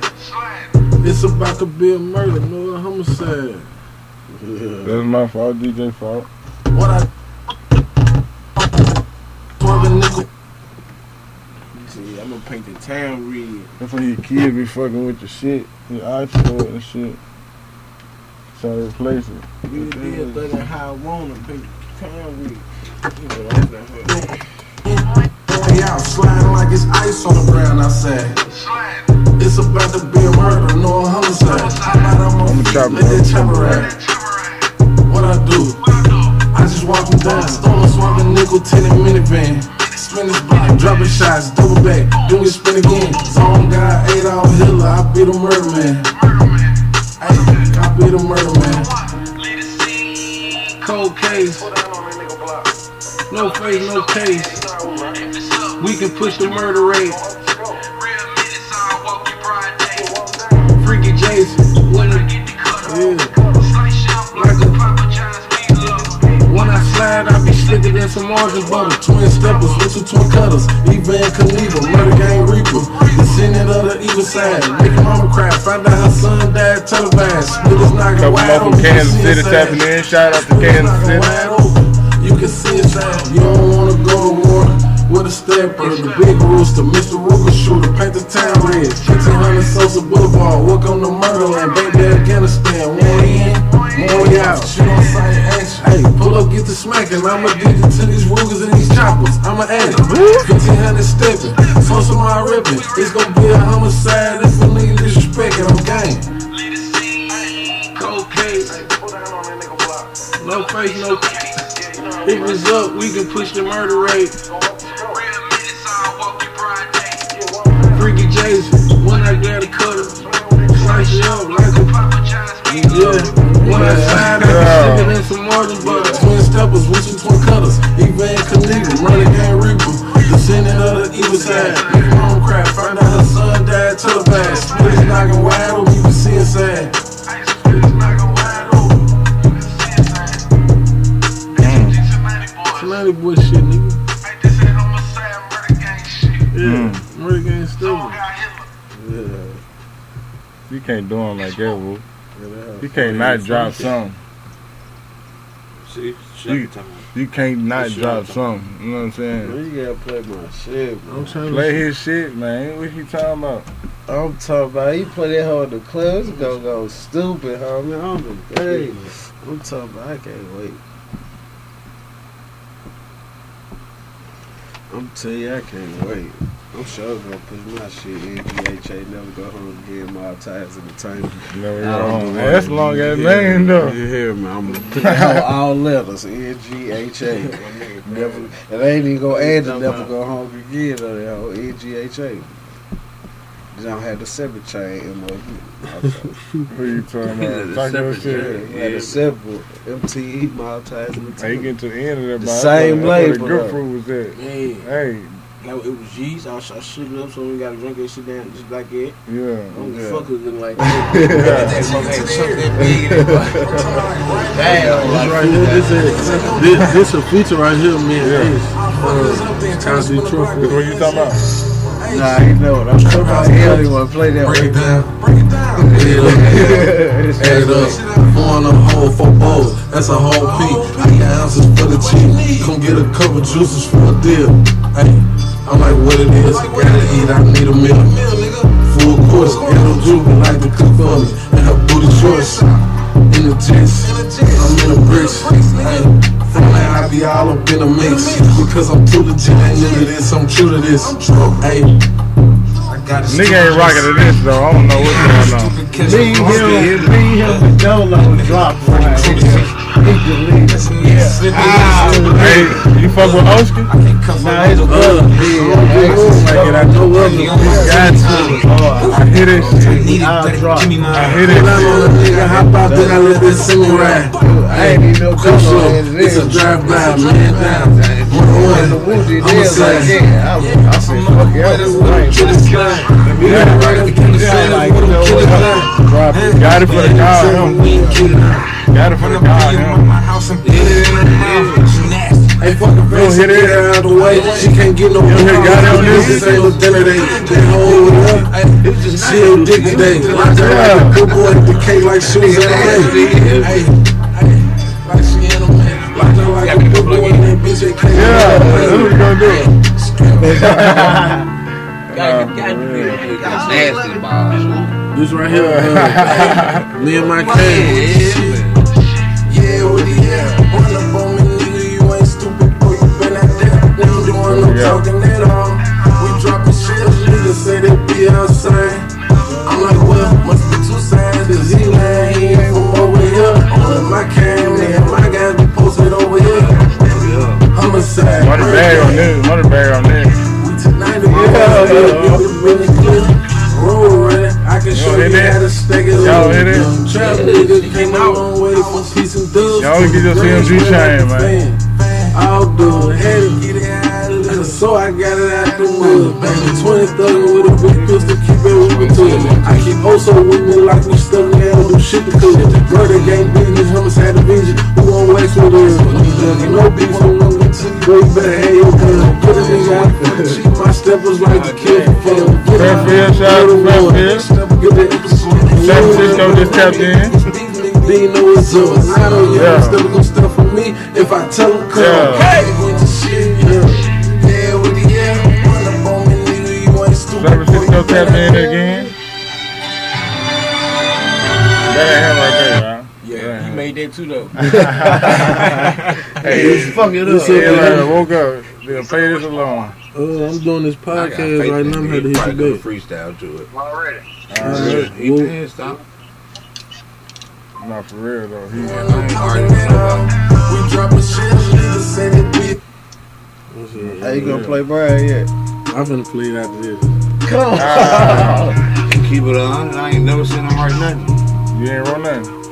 It's about to be a murder, no a homicide. That's my fault, DJ fault. What I Swerving nickel. See, I'm gonna paint the town red. That's when your kids be fucking with your shit, your iPhone and shit. Try to replace it. We did better than how I want to paint the town red. You know, I'm saying? Out, sliding like it's ice on the ground, I said. It's about to be a murder, no a homicide. I'm on I'ma feet, chop let it that up. chopper ride. What I do? I just walk them down, stolen swerving nickel, tinted minivan. Spin this block, dropping shots, double back, then we spin again. Zone guy, Adolf Hitler, I be the murder man. Ay, I be the murder man. Cold case, no face, no case. We can push the murder rate. When I slide, I be slicker than some margin butter. Twin steppers, two twin cutters. Evel Knievel, murder gang reaper. Descendant of the evil side. Make mama cry, find out her son died televised. His noggin Couple wide from open, you Kansas City tapping in. Shout out to Kansas City. You can see inside. You don't wanna go with a stepper. The big rooster, Mr. Ruger shooter, paint the town red. 1500 Sosa Boulevard, walk on the murderland. Baby Afghanistan, one in, one out. Shit on sight, action. Hey, pull up, get the smacking. I'm addicted to these Rugers and these choppers. I'm an addict. 1500 stepping, Sosa my ripping. It's gonna be a homicide if a nigga disrespecting. I'm. Okay. No face, no. Hit us up, we can push the murder rate. Can't not drop something. See, You- You can't not drop something. You know what I'm saying? Man, you gotta play my shit, man. I'm trying Play to. his shit, man. What he talking about? I'm talking about he play that hoe in the club, it's gonna go stupid, homie. I'm the. I'm talking about I can't wait. I'm telling you, I can't wait. I'm sure gonna push my shit in GHA, never go home again, my ties entertainment. Never go home. know Man, that's long ass Yeah, name, though. You hear me? I'm gonna put all, all letters N G H A. Never, and ain't even gonna add the never go home again on that whole N G H A. Then I have the separate chain MOU. Who you talking about? Talk your Yeah, shit. we had a separate MTE Maltese and Hey, you get to the end of that, The same thought- label, The good though. fruit was that. Yeah. Hey, Like it was G's. I was, I was shooting up, so we gotta drink that shit down, just like it. yeah. I don't give Yeah. a fuck who looking like Yeah. that. That fuck had chuck that big in it, boy. Damn, This like, right here, this is this, this a feature right here, man. Yeah. Ace. Uh, Cosby That's Truffle. what you talking about? Nah, you know what I'm talking about. He don't even want to play that Break way. it down, break it down. Add it up, on a whole for both. That's a whole P. Eight ounces for the cheap. Come get a couple juices for a deal. Hey, I'm like, what it is? I gotta eat, I need a meal. Nigga. Full course, and no juvie like the cook for me. And her booty shorts. In the jets, I'm in the bricks. From there I be all up in the mix. Because I'm too legit, ain't into this, I'm true to this. Hey, I. Nigga ain't rocking to this, though. I don't know what's going on. Me, him, me, him, and Dolo drop right deleted. Hey, you fuck with? Nah, his brother did. Like, I know what the got to. I. I'll drop. I Pull this out on a nigga, hop out, then I let this semi ride. I ain't know Dolo slow, had it's a it. drive by, man the I'm a that, I, said, fuck yeah, kill this guy. Yeah, right, guy, like, we don't kill this guy. Drop it. Got it for the God, him. Got it for the God, him. Hey, fucking face, hit it. get her out of the way. She can't get no hit it, got it on this? This ain't no dinner day. They hold it up. She ain't dick today. Like her like a good boy at the cake like she was in a Hey, hey, like she in a man. Like her like a good boy that bitch at cake. Yeah, that's what we gonna do. gotta, gotta be nasty, boy. This right here, uh, me and my king. No Yeah. talking all. We dropping shit, niggas say they be outside. I'm like, well, must be two sides, cause he lying, he ain't from over here. Only my cam, man, my guys be posted over here. Homicide. Bag on this. Bag on this. We tonight, Yeah. yeah, really good. Roll running, I can show you that? how to stack it Y'all up. Trap nigga came a long way from peace and dubs. Y'all get your CMG chain, man. I'll do it, to get it out so I got it out the mud. Baby, 20 thuggin' with a big pistol, keep it moving to it. I keep also with me like we stuck together, do shit to cook. Murder gang business, homicide vision. who on wax with us? Thuggin', no beef, no boy, you better have your gun. Put a nigga out for the cheap. My steppers like to fun. Get Fairfield, shout out to Fairfield. The. San Francisco just tapped in. They know it's up. I you Yeah. still gonna step for me if I tell them come. Yeah. Hey, stupid. San Francisco boy. tapped in again. That ain't him right there, y'all. Yeah, he made that too though. Hey, Fuck it up. up, yeah, man? like, woke up. They'll this alone. Uh, I'm doing this podcast right now. I'm him. here to hit you back. freestyle to it. Already. Alright, He well, pissed off. Not for real though. He, I ain't arguing with. We dropping shit, niggas say that bitch. What's? How you gonna play Brian yet? I'm finna play it after this. Come on. ah, Keep it on. I ain't never seen him write nothing. you ain't roll nothing.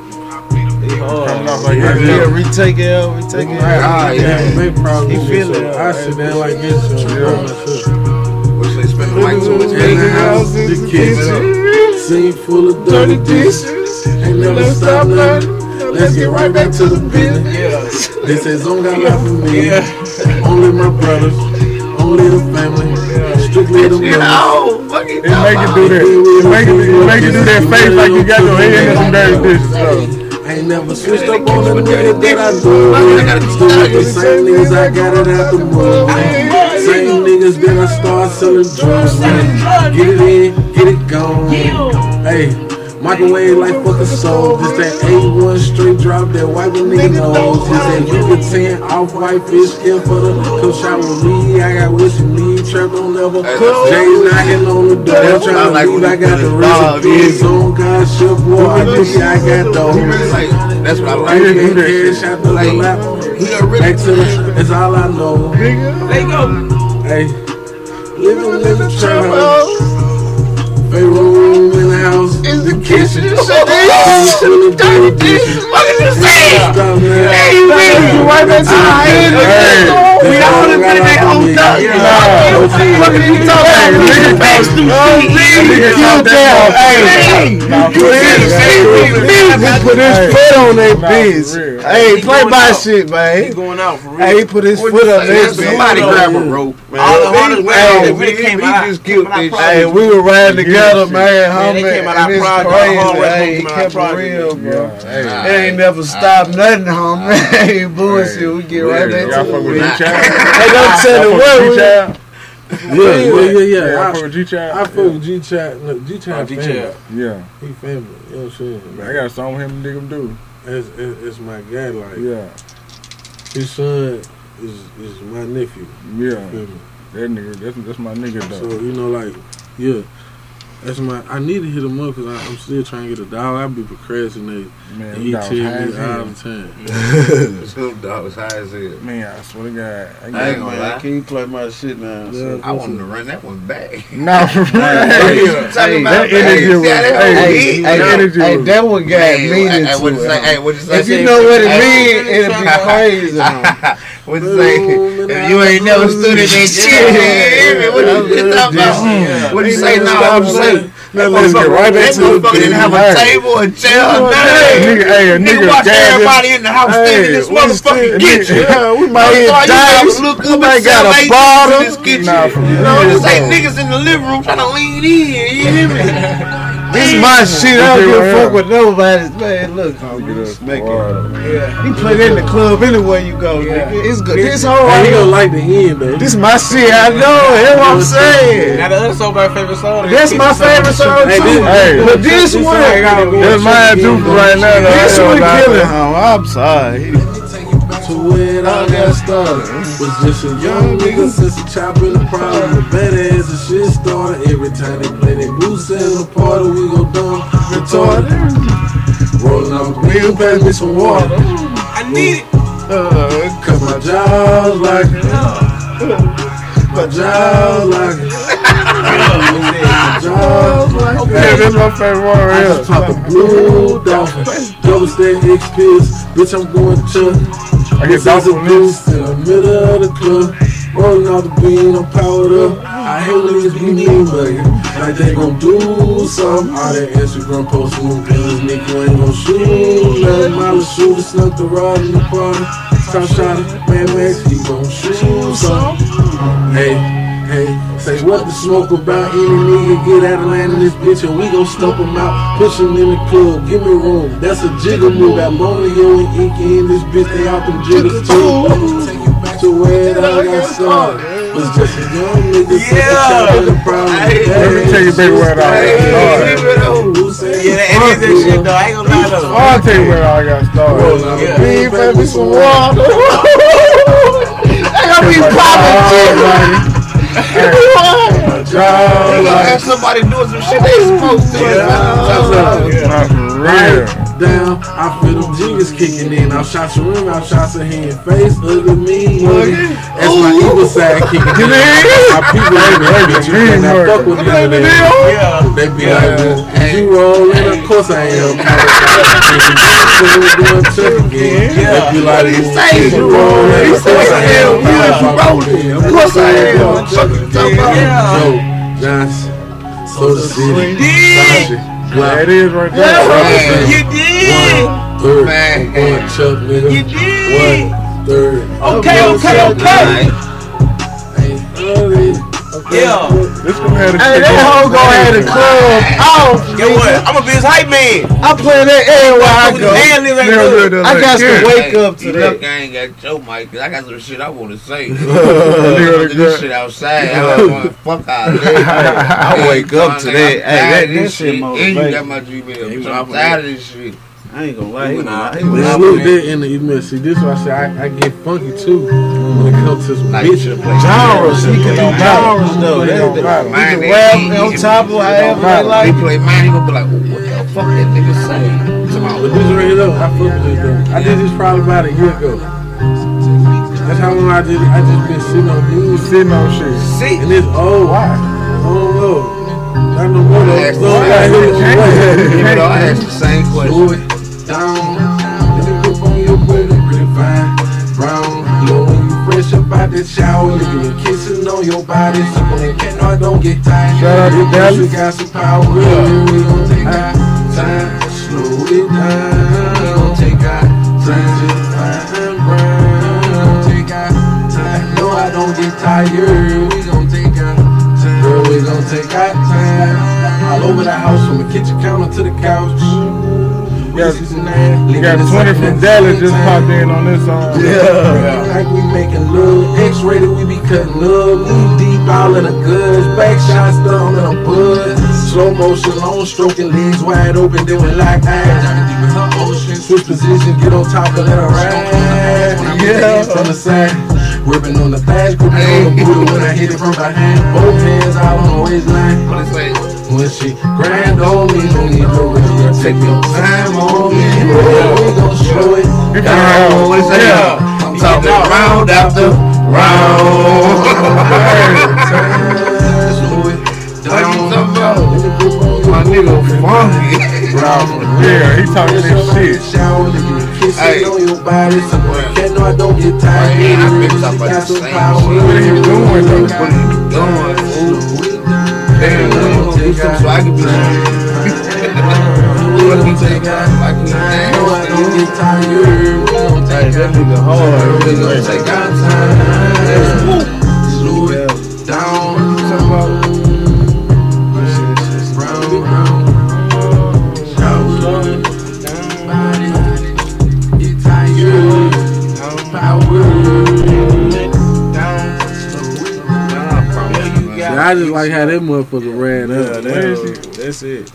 He Coming off like Yeah, that. retake it out, retake it Right, out. Ah, I yeah. yeah. big problem He with feel it. I sit down like this. So Yeah. yeah. myself. They spend the mic to his In head? the house, the kitchen, scene full of dirty dishes. Ain't never stop nothing. Let's get right back to the business. This is on got love for me. Only my brothers, only the family, strictly the You brothers. know, fuck it. It make you do that. It make you, it make you do that face like you got your head in some dirty dishes. So. I ain't never switched up on the nigga that I do. Still with the same niggas I got it out the mud. Same niggas that I start selling drugs with. Get it in, get it gone. Hey, microwave like fucking soul. Just that A1 straight drop that wipe a nigga nose. This that you can tan off white fish skin for the come shop with me. I got what you need. Trap don't never cook. Jay's knocking on the door. Trying to leave. I got the recipes on God ship war. I got those. Like, that's what I I like. ain't cash out the Like, lap. he a really Back to the, that's all I know. Let go. Hey, living in the trap house. In the house. In the kitchen. Dirty dishes. What did you say? Stop, man. Hey, you right back to my head. We all have been in that whole duck. What are you talking Hey, about? nigga Pass through shit. Nigga talk that Hey, you He put his foot on that bitch. Hey, play out. shit, He going out for real. Hey, he put his foot you on say? that Somebody grab a rope, man. All the Hey, hundred hey, rounds that we- really came out- just killed this. Hey, we were riding together, man. Man, Homie, they came out our project. crazy. Hard work Hey, he kept it real, bro. It ain't never stopped nothing, homie. Hey, bullshit. We get right back to it. With Hey, don't tell the Y'all fuck with world. G-Child? Yeah, yeah, yeah, yeah. Y'all I, fuck with G-Child? I fuck with G Chat. No, G Oh, Chat G family. Chat. Yeah. He family. You know what I'm saying? I got a song with him and Nigga do. It's, it's, it's my guy. Like Yeah. his son is is my nephew. Yeah. That nigga, that's, that's my nigga So you know, like, yeah, that's my. I need to hit him up because I'm still trying to get a dog. I be procrastinating. Man, And he that tell was high as me all hell. the time. Snoop Dogg was high as hell. Man, I swear to God. I I ain't gonna lie. Man, can you play my shit now? Yeah. I want him to run that one back. No, for real. Hey, You hey, talking about that energy hey, was- see how that hey, hoe Hey, hit? hey, that energy hey, was- that one got Hey, meaning hey, to what'd you say? it. Hey, what'd you say? If you know what it means, it'll be crazy. What'd you say? If you ain't never stood in that shit, you? What you talking about? What'd you say? No, I'm saying. Let's get right back That the motherfucker didn't have a table, a chair, nothing. nigga, hey, a Nigga nigga watch everybody in the house Hey, standing in this motherfucking kitchen. Yeah, we might hit dice. look We might got a bottle. in this kitchen. Nah, You know, this ain't niggas in the living room trying to lean in. You hear me? This is my shit. I don't give a fuck with nobody. Man, look, homie, Get just us make it. wild. He play that in the club anywhere you go, nigga. It's good. This whole Hey, right he gonna here. like the end though. This my shit. I know. That's what I'm saying. Now the other song, my favorite song. That's my favorite song too. Hey. But this This one, song gotta go. That's mine too right now. this I one gonna killing, homie. I'm sorry. To where it all got started. Was just a young nigga since a chop in the problem. The badass and shit started. Every time they play they boost in the party, we go dumb, retarded. Rolling up a wheel, pass me some water. I need it. Uh, Cause my jaw's like it. My jaw's like it. My jaw's like it. Yeah, that's my favorite one I just here. pop a blue dolphin. Double stack X pills. Bitch, I'm going to. I is a dolphin in the middle of the club. Rolling out the bean, I'm powered up. I hate when niggas be mean, but like they gon' do something. All that Instagram posting them pills, nigga, ain't gon' shoot. Nothing, Molly shooter snuck the rod in the party. stop shouting. Man, Max, he gon' shoot some. Hey, hey, say what the smoke about? Any nigga get out of line in this bitch and we gon' stump him out. Push him in the club, give me room. That's a jiggle move. Got Monio and Inky in this bitch, they out them jiggles too. Take you back to where it all got started. Was just a young nigga, such a child with a problem. Let me tell you, baby, where it all got started. Who said Yeah, that, it is that shit though. I ain't gonna lie though. I'll tell you where it all got started. Yeah. Me, baby, some water. I gotta be Have somebody doing some shit they supposed to. Not for real. Down. I feel them jingles kicking in. I'll shots of rim, I'll shots of hand, face, ugly, mean, money. That's my evil side kicking in. My people ain't that bitch. You cannot fuck with none them. Yeah. They be like, well, you rolling, of course I am. Doing check again. They be like, well, you rolling, of course I am. Of course I am. Yeah. Joe Johnson, Soda City, did. Yeah, Glock, it is right there. Man. You did. Third, Man. one Chuck nigga. You did. One third. Okay, okay, okay. Hey, okay. Yeah. This gonna have to Hey, that hoe over. gonna have the club off. Get what? I'm gonna be his hype man. I play that everywhere I With the go. hand in that Yeah, club. I got to yeah. wake up to you that. think I ain't got your mic, 'cause I got some shit I want to say. This shit outside. I don't want to fuck out of I wake up to that. Hey, that, that this shit shit. And you got my Gmail. I'm tired of this shit. I ain't gonna lie. He was Nah, he was Man, out look there. in the email. See, this is why I say I, I get funky too mm-hmm. when it comes to some Like you bitches. should play. Genres, he can do genres though. It That- don't. He Mine, can they- rap on top of however they He like. play mine, he gonna be like, what the fuck that nigga say? Tomorrow. But this right here, though, I fuck with this though. I did this probably about a year ago. That's how long I did it. I just been sitting on music. Sitting on shit. See, And it's oh, old. Why? I don't know. Not no more though. I asked So the I gotta hit it same away. You know, I asked the same question. Down. Let me on your pretty fine. Brown, when you fresh up out that shower, and kissing on your body. No, I don't get tired. Shout out to Dallas. pussy got some power. We gon' take our time, slow it down. We gon' take our time, brown. We gon' take our time. No, I don't get tired. We gon' take our time. Girl, we gon' take our time. All over the house, from the kitchen counter to the couch. Yeah, You got 20 from Dallas just popped in on this song. Yeah. Like we making love. X-rated, we be cutting love. Knee deep, all in the goods. Back shots down in a bud. Slow motion, long stroking, legs wide open, then we like eyes. Switch position, get on top and let her ride. Yeah. From the side. Ripping on the thighs, gripping on the booty when I hit it from behind. Both hands out on the waistline. What it say? When she grind on me, don't need no real. Take your time on me. Yeah, we gon' show it. Yeah. It say? I'm talking round after round. Down. Yeah, he talking this shit. Hey. What are you doing? What are you doing? Down. Damn, so I can be We take our like you No, I get tired. We gon' take our nigga. We gonna take our time. Slow it down. Brown, brown. Shower, body, get tired. Power. Yeah, I just like how that motherfucker ran Yeah, up. that- that's it.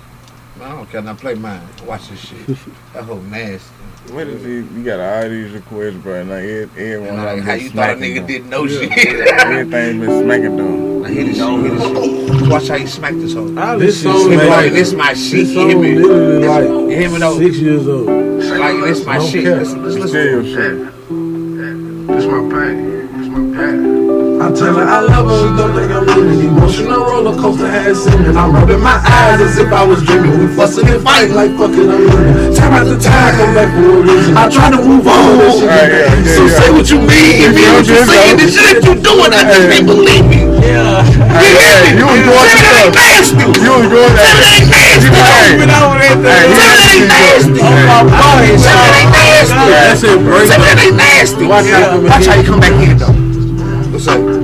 I don't care. Now play mine. Watch this shit. That whole nasty. What is he? You got all these requests, bro. Like everyone. And like how you thought a nigga them. didn't know shit. Everything been smacking them. Now hit this shit. Hit this shit. Watch how you smack this hoe. This song This is like, like this my shit. this You song hear me? literally You like hear me though? six years old. Like this my shit. care. Listen, listen, Tell your listen. shit. This my pain. This my pain. I tell her I love her, she don't think I'm living Emotional roller coaster had semen I'm rubbing my eyes as if I was dreaming We fussing and fighting like fucking I'm living Time after time, come back for a reason I try to move on Right, yeah, yeah, So yeah. say what you mean. If you what you saying, the shit that you doing, I just can't believe me. yeah. You hear me? you was doing Say it ain't nasty. You was going Say it that. ain't nasty. Hey, Went over that hey, thing. Say it ain't nasty. Hey, Oh my God, Say it ain't nasty. nasty. That's it, break. Some of that ain't nasty. Watch out. Watch how you come back in though.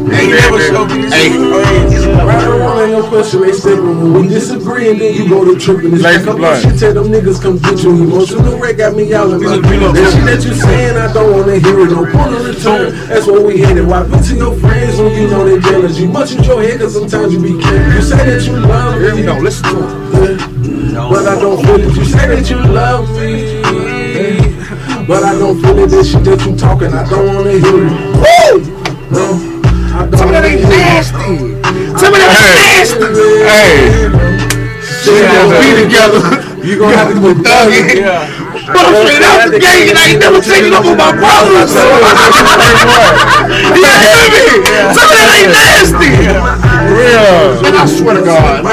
What's up? Hey, hey, Right around ain't no question, they step when we disagree and then you go to tripping. It's like a blunt. shit, tell them niggas come get you. Emotional wreck got me yelling. Like, that shit that you saying, I don't wanna hear it. No point of return. That's what we headed. Why put to your friends when you know they jealous? You much in your head cause sometimes you be careful. You say that you love me. here we me. go. Listen to him. But I don't feel it. You say that you love me. But I don't feel it. This shit that you talking, I don't wanna hear it. Woo! No, Some of that ain't nasty. Some of that ain't nasty. Hey, Shit, gonna be together. You gonna have to go Thug it. But I'm straight out the gate and I ain't never taken up with my brothers. you hear me? Some of that ain't nasty. real. Man, I swear to God.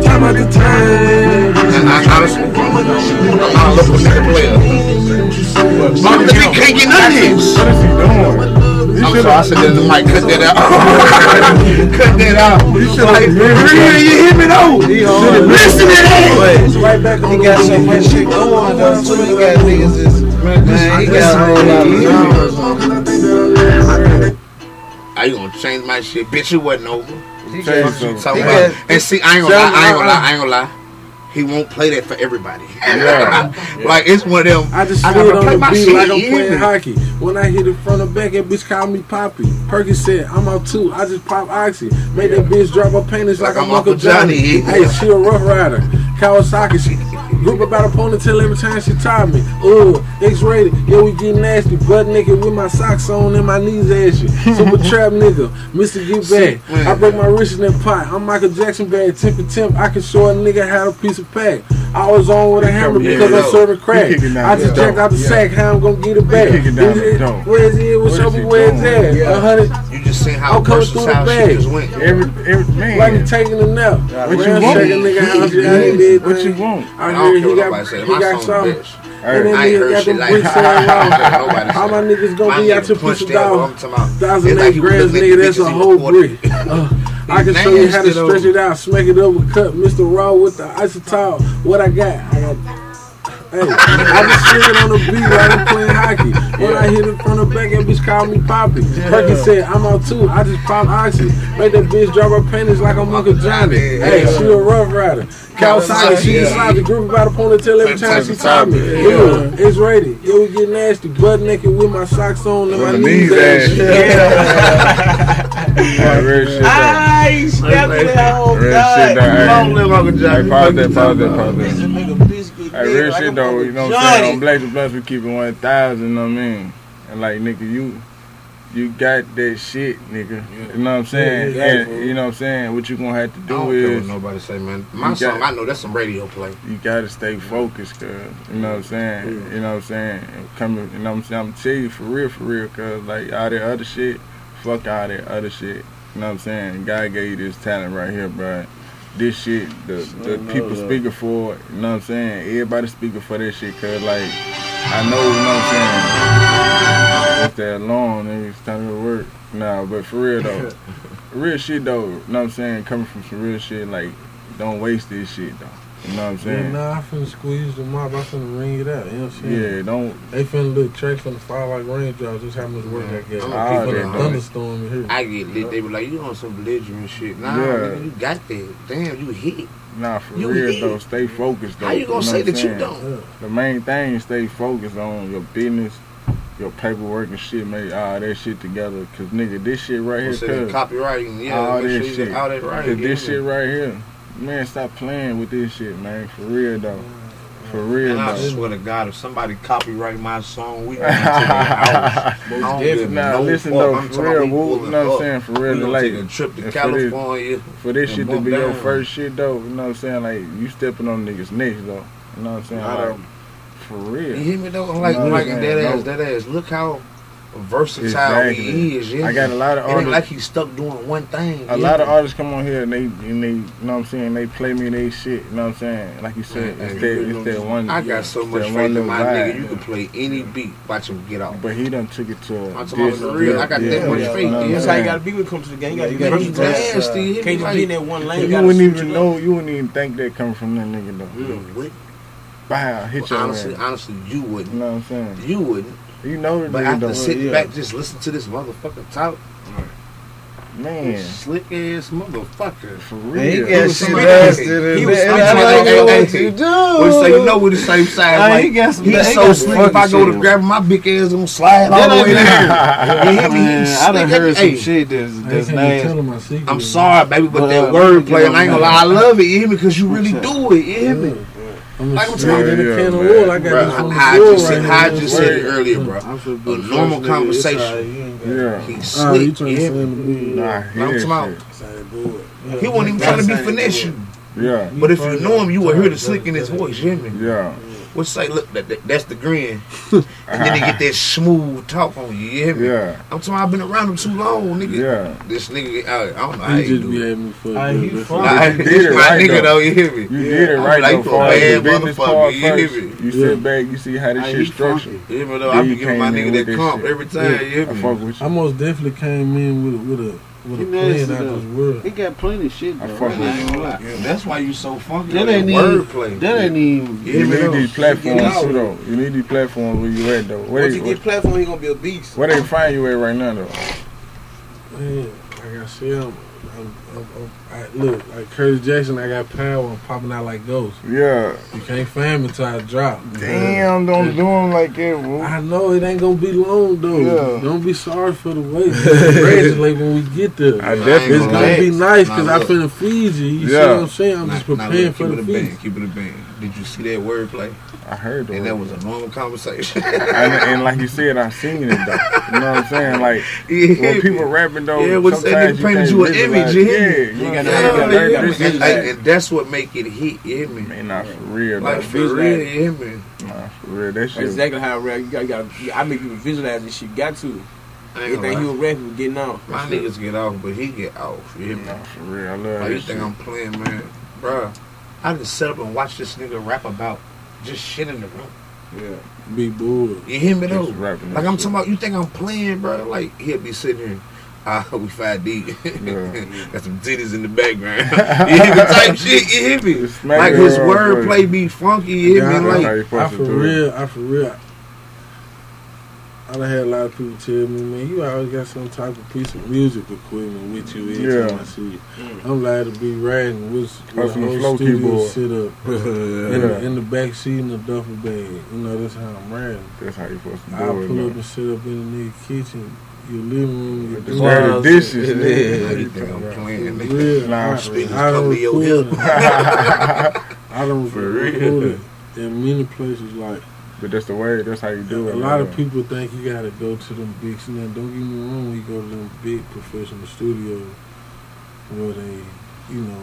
Time out the time. And I honestly, I'm not a local nigga player. But the nigga can't get none of this. What is he doing? You I'm sorry, I have. said that in the mic. Cut that out. Cut that out. You should Like, have. real, you hear me though? Listen to that. It's right back on He the got so much shit going though, too. He got niggas just, man, he got a whole lot of genres. Are you gonna change my shit? Bitch, it wasn't over. He Change got. Talking about, and see, I ain't gonna lie, I ain't gonna lie, I ain't gonna lie. He won't play that for everybody. Yeah. like it's one of them. I just I feel gotta play on my the beat shit, like I'm playing hear hockey. When I hit it from the back, that bitch called me Poppy. Perky said, I'm out too. I just pop oxy. Made that bitch drop her panties like, Like I'm I'm Uncle Uncle Johnny. Johnny. Hey, she a rough rider. Kawasaki. She group about a ponytail every time she taught me. Ooh, X-rated. Yeah, we get nasty. Butt naked with my socks on and my knees ashy. Super trap nigga. Mr. Get Back. I break my wrist in that pot. I'm Michael Jackson bad. And temp. I can show a nigga how to piece of pack. I was on with a hammer Yeah, because I'm serving crack. I just the jacked out the Yeah. sack. How I'm gonna get it back? He kicking down the. Where's it? What's up? Where's that? A hundred. You just seen how I'm coming through the bag. shit just went. Every, every man. Like he taking a nap. What you want? shaking nigga house. Yeah. Yeah, I did What you want? I I don't care what got nobody say. My got song something. bitch. And then I ain't nigga heard got shit like that. Nobody How say my niggas gonna be out nigga your punched piece of dog? I'm talking about- Thousand It's like eight he was grams, nigga, that's a whole was brick. Uh, I can show you how to stretch it out, smack it up with cut, Mr. Raw with the isotop. What I got? I got. Hey, I just singing on the beat while I'm playing hockey. When I hit it from the back, that bitch called me Poppy. Perky said, I'm out too. I just pop oxy. Make that bitch drop her panties like I'm Uncle Johnny. Hey, she a rough rider. Kawasaki, she Yeah. slide the group about a ponytail every time she taught me. Yeah, it's rated. Yeah, we get nasty. Butt naked with my socks on and my With my knees knees ashy. Hey, real shit. though. I stepped in that whole Real God. shit, though. Long live Uncle Hey, Johnny. hey, pause that, pause that, pause that. Hey, real like shit though, you know what I'm saying? On Blacks and Blunts, we keep it 1,000, you know what I mean? And like, nigga, you you got that shit, nigga. You know what I'm saying? Yeah, and, you know what I'm saying? What you gonna have to I do what is nobody say, man. My song, got- I know that's some radio play. you gotta stay focused, cuz. You know what I'm saying? You know what I'm saying? Coming, you know what I'm saying? I'm tell you for real, for real, cuz like all that other shit, fuck all that other shit. You know what I'm saying? God gave you this talent right here, bro. This shit, the, the people that. speaking for it, you know what I'm saying? Everybody speaking for this shit, cuz like, I know, you know what I'm saying? It's that long, nigga, it's time to work. Nah, but for real though, real shit though, you know what I'm saying? Coming from some real shit, like, don't waste this shit though. You know what I'm Yeah, saying? nah, I finna squeeze the mob. I finna ring it out. You know what I'm saying? Yeah, don't. They finna look track finna fall like raindrops. Just how much work I get. I'm gonna I keep it finna a thunderstorm in here. I get lit. They be like, you on some belligerent shit. Nah, Yeah. nigga, you got that. Damn, you hit. Nah, for You real hit. though, stay focused though. How you gonna know say what I'm that you don't? The main thing is stay focused on your business, your paperwork and shit, make all that shit together. Cause nigga, this shit right here, Say cuz, copywriting, yeah, all that shit. all that right. Cause yeah. this shit right here, man, stop playing with this shit, man. For real though, for real And I though. swear to God, if somebody copyright my song, we going to the house. I don't Nah, no listen fuck. though, I'm for real, we you know what I'm saying? For real, gonna like, take a trip to and for this- California. for this shit to be your first shit though, you know what I'm saying? Like, you stepping on niggas' necks though. You know what I'm saying? I Like, for You real. hear me though? Like, No, like that ass, that ass. Look how versatile exactly. he is. I got a lot of artists. Ain't like he's stuck doing one thing. A lot of artists come on here and they and they, you know what I'm saying, they play me they shit, you know what I'm saying? Like you said, instead it's, that, one I got so much faith in my vibe. nigga, you can play any beat, watch him get off. But he done took it to i'm talking real. I got yeah, that yeah, much faith. Yeah, that's how you gotta be when you come to the game. You gotta, you gotta be nasty. Can't just be in that one lane. You wouldn't even know, you wouldn't even think that coming from that nigga though. Wow, hit well, your honestly, honestly, you wouldn't. You know what I'm saying? You wouldn't. You know But nigga after sitting yeah. back, just listen to this motherfucker talk. Man, Slick ass motherfucker. for real. He got shit slick. ass to He was like you We say, you know, we're the same size. Nah, he got some- he he so got slick. If I go to grab my big ass, gonna slide all the way down. Hear? Man, I done heard some Hey. shit that's not i'm sorry, baby, but But, that uh, wordplay, I ain't gonna lie, I love it. You hear me? Because you really do it. You hear me? I'm like trying in the can of wool. I got bro, this from the I just, right I just said it earlier, bro. A normal conversation. Yeah. He slick. Nah, he I'm. He wasn't even trying to be finessing. Yeah. But if you know him, you will hear the slick in his voice. Yeah. What's say? Look, that, that, that's the grin, and then they get that smooth talk on you. You hear me? Yeah. I'm talking. I've been around him too long, nigga. Yeah. This nigga, I, I don't know. He, he just be aiming for. Nah, you did it right nigga though. though. You hear me? You did it right like though. Bad motherfucker. You hear me? You yeah. sit back. You see how this I shit structured. Even though I be giving my nigga that comp every time. You hear me? I most definitely came in with with a with he a plan out this world. He got plenty of shit. bro. I fuck with. That's why you so funky. That, ain't ain't wordplay. That ain't even. You, need these platforms too, though. You need these platforms where you at though. Once you get platform, he gonna be a beast. Where they find you at right now though? Man, like I said, I'm, I'm of, of I, look like Curtis Jackson. I got power and popping out like ghosts. Yeah, you can't fan me till I drop. Damn, man. don't do him like that. Bro. I know it ain't gonna be long though. Yeah. Don't be sorry for the wait. Congratulate when we get there. I definitely it's gonna be nice because I finna feed you. You yeah. see what I'm saying? I'm just preparing for the feed. Bang, keep it a bang. Did you see that wordplay? I heard that. And that was a normal conversation. and, and, like you said, I seen it though. You know what I'm saying? Like yeah. when people rapping though, yeah, sometimes you painted you an image. Yeah, and, that's what make it hit, in me? Man, not for real. Like, for real, you me? Nah, for real. That shit. exactly how real. You gotta, gotta, I make people visualize this shit. Got to. You think he was rapping getting off. My niggas get off, but he get off. You hear me? Nah, for real. I love like, you think I'm playing, man? Bruh, I just sit up and watch this nigga rap about just shit in the room. Yeah. Be bored. You hear me though? Like I'm shit. talking about, you think I'm playing, bro? Like he'll be sitting here. Ah, we 5D. Got some titties in the background. you hear the type shit, you hear me? Like his wordplay be funky, you hear me? Like, I for real, I for real. I done had a lot of people tell me, man, you always got some type of piece of music equipment with you every yeah. I see you. Mm. I'm like to be riding with, with a whole studio set up yeah. in, the, in the back seat in the duffel bag. You know, that's how I'm riding. That's how you're supposed to do I it. I pull man. up and sit up in the nigga kitchen, your living room, your dirty dishes, and, yeah, everything. I'm playing. Real, I, speakers I, I come to your hip. I don't for real. In many places, like. But that's the way. That's how you do it. A lot of people think you got to go to them big. Now, don't get me wrong. When you go to them big professional studios, where they, you know,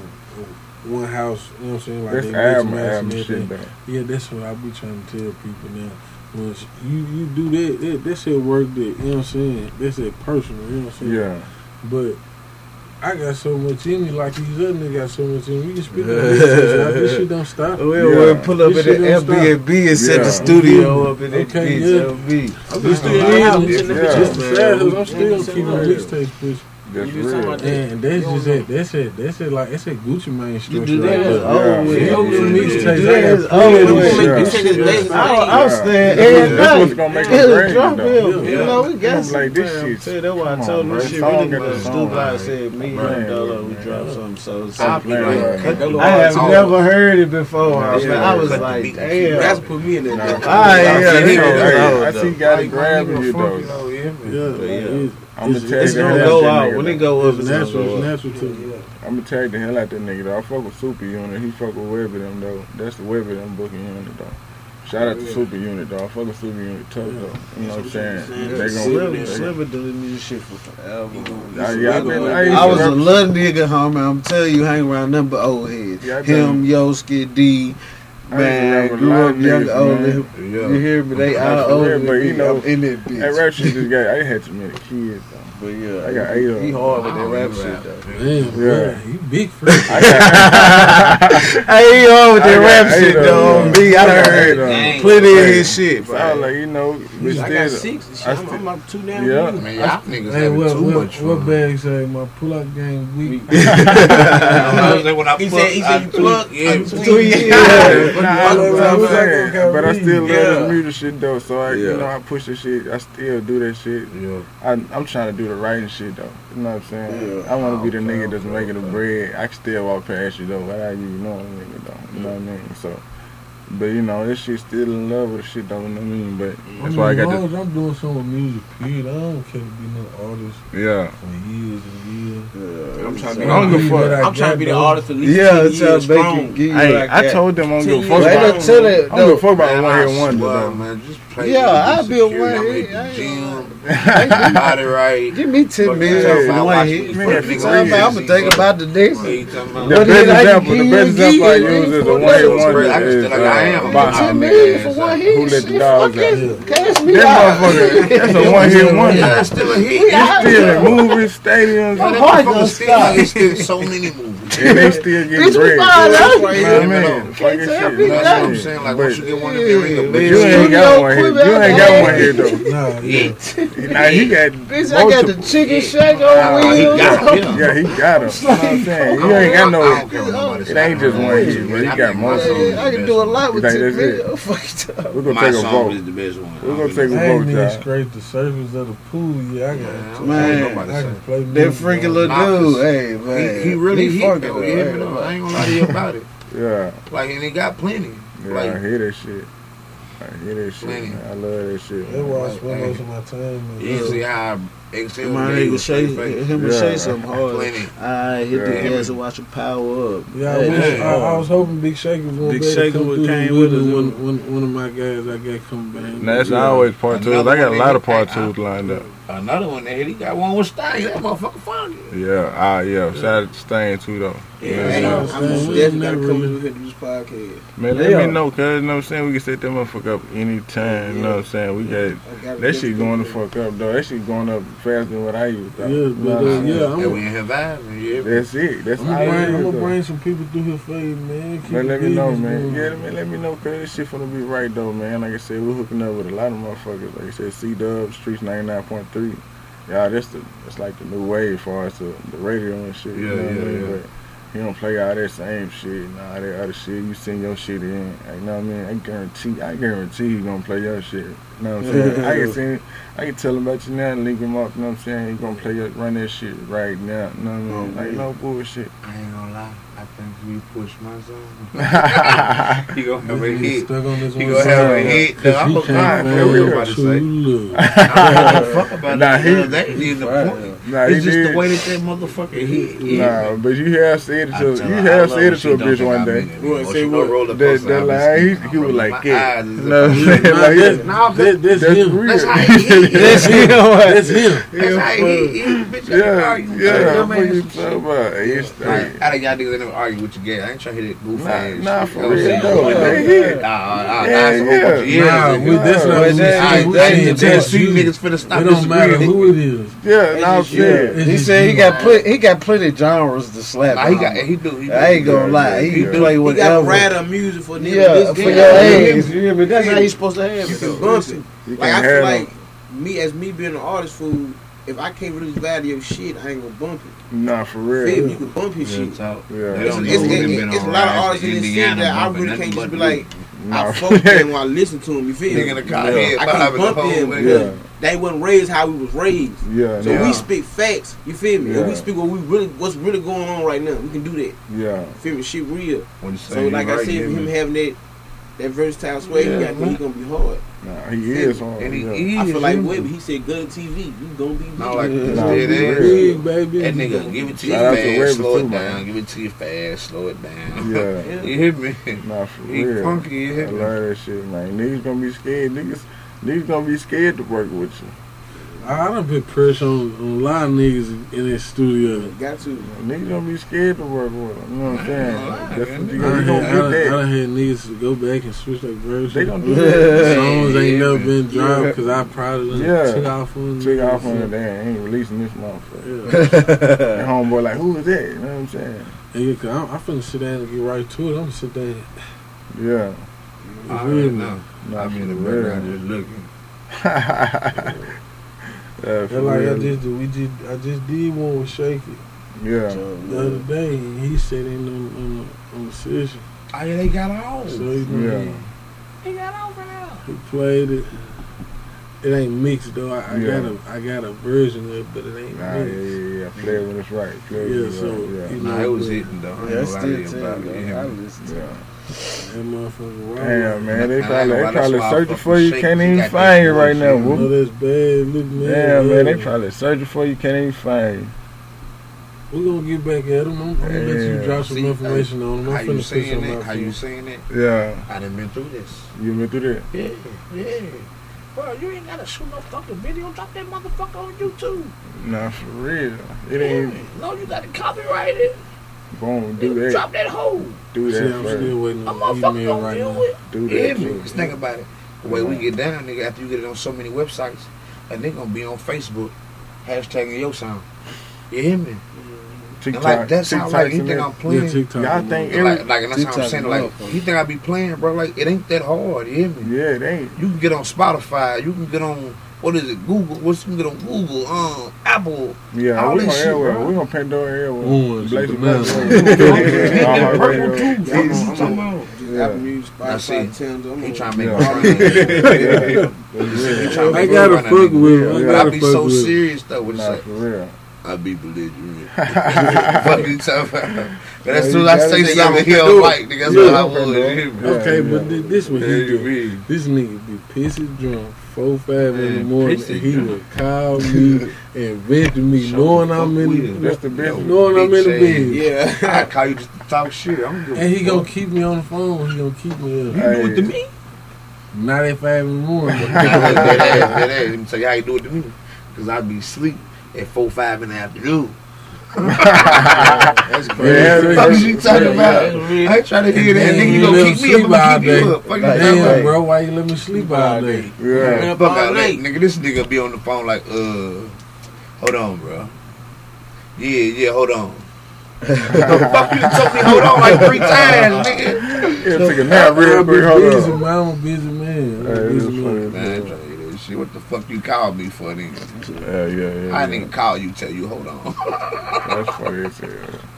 one house. You know what I'm saying? Like that's they Adam, Adam shit, Yeah, that's what I be trying to tell people now once you, you do that, that, that shit work that, you know what I'm saying? That's it personal, you know what I'm saying? Yeah. But I got so much in me, like these other niggas got so much in me. We can speak on this, this shit don't stop. We yeah. we'll pull up this at the Airbnb stop. and set the studio up in okay, the yeah. I'm, I'm still, still, yeah. I'm still keeping mixtapes, bitch. That's you real. That. And that's just it. That's it. That's it. Like it's a Gucci Mane structure. You do that is old with. You do that is old with. I'm saying every night. That's what's gonna make it drop bill. You know we got some. Like this shit. That's why I told this shit really got stupid. I said me and Dolo we dropped something. So I have never heard it before. I was like, damn. That's put me in there. I see God grabbing you though. Yeah. Gonna tag it's the gonna hell go out. When it go up, it's natural. It's natural too. I'm gonna tag the hell out that nigga though. I fuck with Super Unit. He fuck with Webber them though. That's the Webber them booking unit though. Shout out to Super Unit though. Fuck with Super Unit tough though. You know what I'm saying? They gonna Sliver, Sliver doing this shit for forever. I, I, been, I, I was a little nigga, homie. I'm telling you, hang around nothing but old heads. Him, Yoski, D. Man, I grew up young, old. Yeah. You hear me? They all old, But you know, in it, bitch. That ratchet just got. I had too many kids. Though. But yeah, I got he, he hard with that rap, shit though. Yeah, he you big freak. I got he hard with that rap shit though. Me, I done heard Dang. plenty of his shit. But I was like, you know, we I got six. I am up two now. Yeah, man, y'all niggas having what, too much fun. What bag say my pull up game weak? He said, he said, you plug, yeah. Yeah, but I still love the music shit though. So I, you know, I push the shit. I still do that shit. Yeah, I'm trying to do writing shit though. You know what I'm saying? Yeah. I want to be the okay, nigga that's okay, making okay. the bread. I can still walk past you though. without do you know a nigga though? You know what I mean? So. But you know, this shit still in love with shit though, you know what I mean? But that's I mean, why I got this. I'm doing so much music, Pete. I don't care to be no artist. Yeah. For years and years. Yeah. I'm trying to be, I don't I'm trying to be the artist at least. Yeah, it's years strong. Hey, like I that. told them I'm gonna fuck about. It. I don't give fuck about one here one. Man, just play. Yeah, I'll be a one away. got it right. Give me ten minutes. I'm gonna think about the next. The best example, the best example I use is the one one. I just uh, I am. Ten million for one uh, hit. Who let the dogs out? Cash me out. That's a one hit one That's still a hit. It's still in movies, stadiums. My heart gonna stop. It's still so many movies. And they still get bread. That's what I'm saying. Like once you get one of them, ring. You ain't got one you ain't got one here though. No, yeah. Now he got. Bitch. I got the chicken shack on wheels. Yeah, he got him. I'm saying he ain't got no. It ain't just one here, but he got multiple. I can do a lot with this video. We're gonna take a vote. Is the best one. We're gonna oh, take a vote. I didn't scrape the surface of the pool. Yeah, I got. Man, I can play. That freaking little dude. Hey man, he really hit though. I ain't gonna lie to you about it. Yeah. Like and he got plenty. Yeah, like, I hear that shit. I hear that shit. Man. I love that shit. It was one most of my time. Man. Usually, how I him and nigga Shay, him and. Shay something hard. I hit the ass and watch him power up. Yeah, I. I, I, was hoping Big Shaker was Big Shaker would came with us. One, one, one of my guys I got come back. Now, that's yeah. always part two. I got a lot of part two lined up. Another one that he got one with Stain. That motherfucker funny. Yeah, ah, yeah. Shout out to Stain too though. Yeah. I'm definitely gotta come in this podcast. Man, let me know, cuz you know what I'm saying? We can set that motherfucker up anytime, yeah. you know what I'm saying? We got that shit going the fuck up though. That shit going up faster than what I. Yeah, but uh, yeah, I'm we. Yeah, that's it. That's I'm gonna, bring, I'm gonna bring some people through his fade, man. Keep man, let me know, man. Moving. Yeah, man, let me know, cause this shit finna be right though, man. Like I said, we're hooking up with a lot of motherfuckers. Like I said, C Dub Streets ninety nine point three. Yeah, that's the that's like the new wave for us to the, radio and shit. Yeah, you know yeah, yeah. But, he don't play all that same shit and all that other shit. You send your shit in. You know what I mean? I guarantee, I guarantee he gonna play your shit. You know what I'm saying? I can send, I can tell him about you now, and link him up. You know what I'm saying? He gonna play your, run that shit right now. You know what I mean? Oh, like no bullshit. I ain't gonna lie. I we push my zone. he go have a hit. He gonna have a hit. Cause I'm a guy. Everybody say. I fuck about nah, that. He, no, that is the point. Nah, it's just did. the way that that motherfucker hit. Yeah, nah, but you have said it to you have said it to a bitch one day. What say what? That that line. He was like, yeah. No, like this That's him. That's how. That's him. That's him. That's how he hit. Bitch, yeah, yeah. What you talking about? I don't got niggas in the to argue with you, gay. I ain't trying to hit it goof nah, ass. Nah, for real. Yeah, no, yeah. Nah, nah, yeah, nah. Nah, with this one, it's just, just, just, niggas finna stop It don't matter who it is. Yeah, nah, I'm saying. He said he got plenty. He got plenty of genres to slap. Nah, he got. He do. He do I ain't gonna lie. He, he play whatever. He got rad music for niggas. Yeah, for your age. You hear me? That's how you supposed to have it. You can bump it. Like I feel like me as me being an artist, fool if I can't really value your shit, I ain't gonna bump it. Nah, for real. Feel, you can bump his shit. out. Yeah, it's, it's, it's, it's, a lot of artists in this shit that I really can't just be like, nah. I fuck with them while I listen to them. You feel me? Yeah. I can't bump them because yeah. they wasn't raised how we was raised. Yeah. So yeah. we speak facts. You feel me? And we speak what we really, what's really going on right now. We can do that. Yeah. You feel me? Shit real. so like I said, him having that that versatile swag yeah, he got, man. he gonna be hard. Nah, he is hard. And he, yeah. he I feel like Whitby. He said, "Good TV, you gonna be big. Like this, nah, dead ass. Big, baby. That nigga, give it to you nah, fast, slow too, it down. Man. Give it to you fast, slow it down. Yeah, you hear me. Nah, for he real. Funky, you hear me? I learned that shit, man. Niggas gonna be scared. Niggas, niggas gonna be scared to work with you. I done put pressure on, on, a lot of niggas in this studio. Got to. Niggas gonna be scared to work with them. You know what I'm saying? Like, that's what you gonna, had, I, done, had niggas go back and switch their version. They don't do that. Songs ain't yeah, never man. been dropped because yeah. I probably yeah. took off on Took off on it. They ain't releasing this motherfucker. Yeah. homeboy like, who is that? You know what I'm saying? Yeah, cause I'm, I'm finna sit down and get right to it. I'm gonna sit down. Yeah. I really know. I mean, the background just looking. Yeah, for That like I just did- we just I just did one with Shake It Yeah. the other day. He said in on, on, the, on the session. Oh yeah, they got off. So you know, Yeah. They got off now. he played it. It ain't mixed though. I, I Yeah. got a I got a version of it, but it ain't Nah, yeah, mixed. yeah, yeah. Play it when it's right. Play Yeah, when so right. Yeah. you Nah, it was hitting though. I Yeah, gonna still lie to you tell about you, it. I listen to Yeah. That motherfucker. Damn, man, they probably they gonna probably that's why I searching for you. shake Can't even find you right now. bullshit. Whoop. that's bad, little man. Damn, man, they probably searching for you. Can't even find you. We're gonna get back at him. I'm, I'm gonna let you drop some See, information on him. I'm How you finna put saying something that? out How you you. saying that? Yeah, I done been through this. you been through that. Yeah, yeah. Bro, you ain't gotta shoot no fucking video. Drop that motherfucker on YouTube. Nah, for real. It ain't. No, you gotta copyright it. Boom, do that. Drop that hoe. Do See, that I'm first. still waiting A on the motherfucker email gonna right deal now. with. Do You that. me? too. Just think about it. The way we get down, nigga, after you get it on so many websites, and they gonna be on Facebook, hashtagging your sound. You hear me? And TikTok. like that's how TikTok's like you in think there. I'm playing. Yeah, TikTok. Y'all think And every- like, like and that's how I'm TikTok saying. Like motherfucker. you think I be playing, bro? Like it ain't that hard. You hear me? Yeah, it ain't. You can get on Spotify. You can get on what is it? Google. What's you can get on Google? Um, Apple. Yeah, All we this gonna shit, everywhere. bro. We gonna Pandora Orange, everywhere. banana. Yeah, Purple yeah, too. That's I'm talking about. Just Yeah. Apple Music, see, Spotify, Tinder. I'm He on- trying to make Yeah. me run that. He tryna I make me gotta fuck with him. I Yeah. But I gotta be so serious though. What Nah, you for real. I be belligerent. Fuck you talking about. But as soon as I say say something he can don't like, nigga, that's Yeah, what I would. bro. you hear me? Yeah, Okay, yeah. but thi- this what he do. This nigga be pissy drunk, four five in the morning, and he drunk. would call me and vent to me, Show knowing I'm in the, is. That's the best. knowing I'm in the bed. Yeah. I call you just to talk shit. I don't And he gonna keep me on the phone. He gonna keep me up. You up. do it to me. Not at five in the morning. Nah, that ass, that ass. Let me tell you how you do it to me. Cause I be asleep at four, five in the afternoon. That's crazy. Yeah, crazy. Fuck you talking Yeah, about? that's real. I ain't trying to hear that. Nigga, you you gonna keep me up, sleep I'm gonna keep you up. Fuck you Like. Damn, bro, why you let me sleep all day? Yeah. Man, Fuck all all that. night. Nigga, this nigga be on the phone like, uh, hold on, bro. Yeah, yeah, hold on. the fuck you told me hold on like three times, nigga. Yeah, take a nap real I'm quick. busy, Hold on. man. I'm a busy man. I'm Hey, a busy man. Man, shit. What the fuck you called me for, nigga? Yeah, yeah, yeah. I didn't even call you, tell you, hold on. That's funny as hell.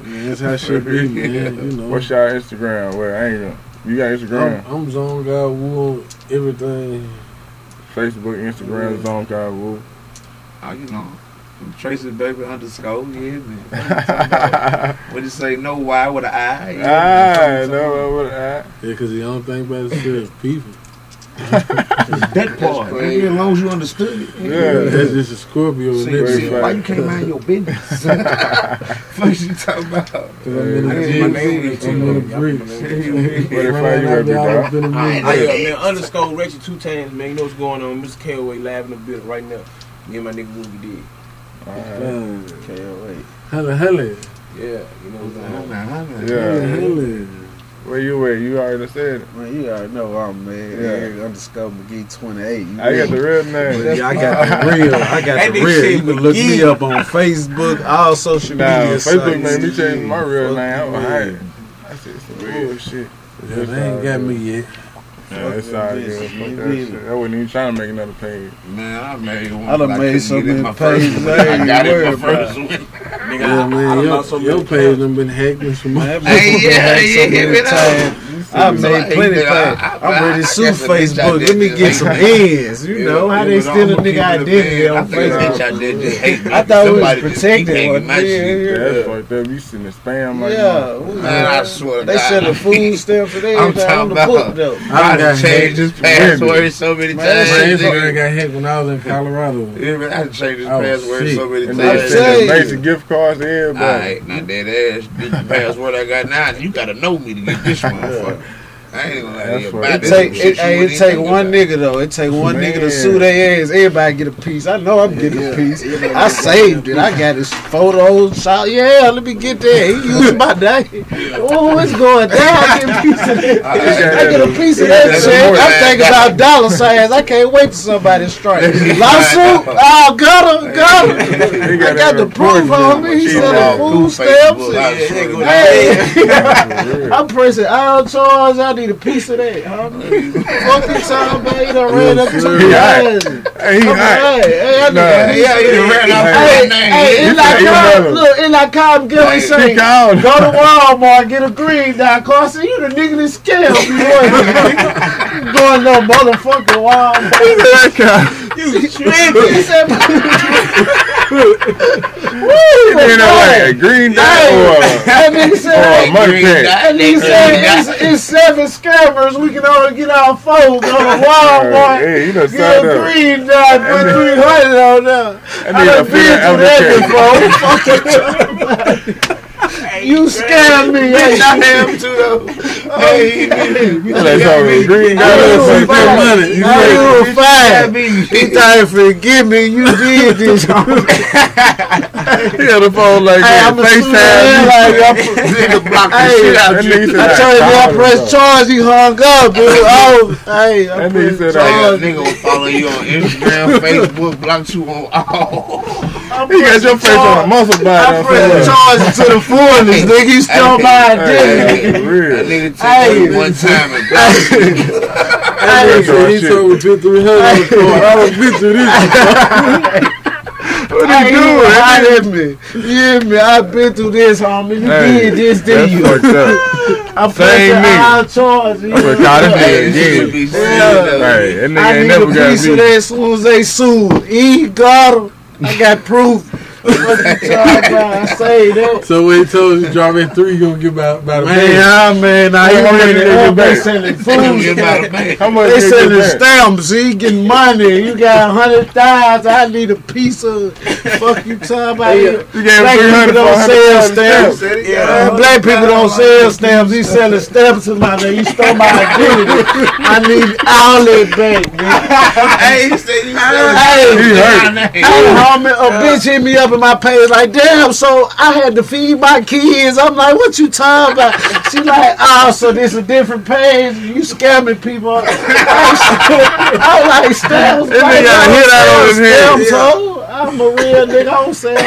Man, that's how shit be, man. You know. What's your Instagram? Where I ain't gonna. You got Instagram, I'm, I'm zone guy, woo, everything. Facebook, Instagram, Zone God Woo. Oh, you know. Tracy baby underscore, yeah, man. What you say? No Y with an I. yeah. Ah, no, what I. Yeah, because the only thing about it is people. That part. crazy. Nigga, As long as you understood it. Yeah. That's just a Scorpio. See, and see, everything. why you can't mind your business? Fuck you talking about? Cause I'm in I the didn't my gym, name was I'm in the Y'all bricks. put my name. What if I you ever dog? been a I, minute. I, man, underscore Reggie two times, man. You know what's going on? Mr. Kelway live in the building right now. Me and my nigga Woogie did. Alright. Can't wait. Hella, hella. Yeah, you know what's going on. Yeah. Hella. Where you at? You already said it. Man, you already know I'm man. Yeah. Eric underscore McGee 28. You I got the real name. Yeah, I got the real. I got the real. said You can look me up on Facebook, all social Nah, media Facebook sites. made me change my real Fuck name. I was you, hype. man. I said some real shit. Yeah, they ain't got me yet. Yeah, it's all good. Fuck that neither. shit. I wasn't even trying to make another page. Man, I made one. I done but made couldn't so in many my first pages. I I got it worried my first one. Nigga, Yeah, I, I man, done your, lost so your many page pounds. done been hacked and some. Hey, yeah, yeah, many yeah, times. I made plenty of I- pages. I- I'm ready I to sue guess a bitch out Facebook. Let me get some me. ends. You know how they but steal a I'ma nigga keep it a identity. I on bitch Facebook. out there just hate me. I thought we was Somebody just protected keep hating one my day. That's fucked up. You sitting in spam like Yeah, that. we- Man, I swear to they God. selling food stamps and I'm talking the about- though. I I done got changed his hacked. password so many times. that Man, shit got hit when I was in Colorado. Yeah, man, I done changed his I was password so many times. they I'm send telling the basic gift cards to everybody. Alright, now that ass, this the password I got now, you gotta know me to get this motherfucker. I ain't gonna lie to That's you It take it, hey, it take one about. nigga though. It take one nigga to sue their ass. Everybody get a piece. I know I'm getting a piece. I saved it. I got his photos. Shot. Yeah, let me get that. He used my name. Oh, it's going down. I get a piece of that. I get a piece of that shit. I'm thinking about dollar signs. I can't wait for somebody to strike. Lawsuit. Oh, got him. Got him. I got the proof on me. He selling walked food stamps. I and- swear to Yeah, God. Hey, I'm pressing all charge. I need need a piece of that, huh? Fuck you talking about? You done ran up to sir. me. He hot. Hey, Hey, he hot. hey, I Nah. nigga- Yeah, he ran off Hey, his name. hey, He it's like said he God, better. look, it's like God Gill He say, go to Walmart, get a green dye car. I you the nigga that scammed me. boy. Going to motherfucking Walmart. That guy. You tripping. He said, Woo, You know, like a green dot Hey, or, that nigga or a said, money cat. that nigga said, it's, it's seven scammers. We can only get our phones go to Walmart. Hey, you done Get a up. green dot, put 300 on there. I nigga done done been through that before. You scammed me, Bitch, I hey. am too though. Hey, You like talking green I dot you or money. You I you were me. He thought if forgive me, you did this. He had a phone like Hey, that. I'm a shooter. FaceTime. Like, I, Nigga block the Hey, shit out you. I I told him I called press charge. He hung up, dude. Oh, hey, I That nigga pressed said I That charge. nigga will follow you on Instagram, Facebook, block you on all. I He got your face on a charge. muscle I band. pressed charge to the fullest, nigga. You stole my Hey, identity. for That nigga took Hey. one time and blocked you. Hey, so he Shit. told me put 300 on the car. I done been through this. What Hey, he you doing? hot at me. You hear me? I've been through this, homie. You Hey, did this, That's did you? fucked up. I'm Same pressing nigga. all charge. you I'm gonna know? call this nigga this should Yeah. silly, though. Hey, that nigga I ain't need never a got piece of that as soon as they sued. He got him. I got proof. What you talking about? I say that. So when he told you drop in three, you gonna get about, about a Man, man. man, now How you much to they up, get they selling Don't food. about a man. How much They they selling get back? stamps. He getting money. You got a hundred thousand. I need a piece of. Fuck you talking about? Uh, you gave Black people don't sell 100 stamps. Said he Yeah, black people don't sell stamps. He selling stamps to my name. You stole my identity. I need all that back, nigga. Hey, he said you Hey, He hurt. Hey, homie, a bitch hit me up my page like, damn, so I had to feed my kids. I'm like, what you talking about? She like, oh, so this is a different page. You scamming people. I like, stamps. Like, nigga got a I hit out on his head. stamps, ho. I'm a real nigga. I don't stamps.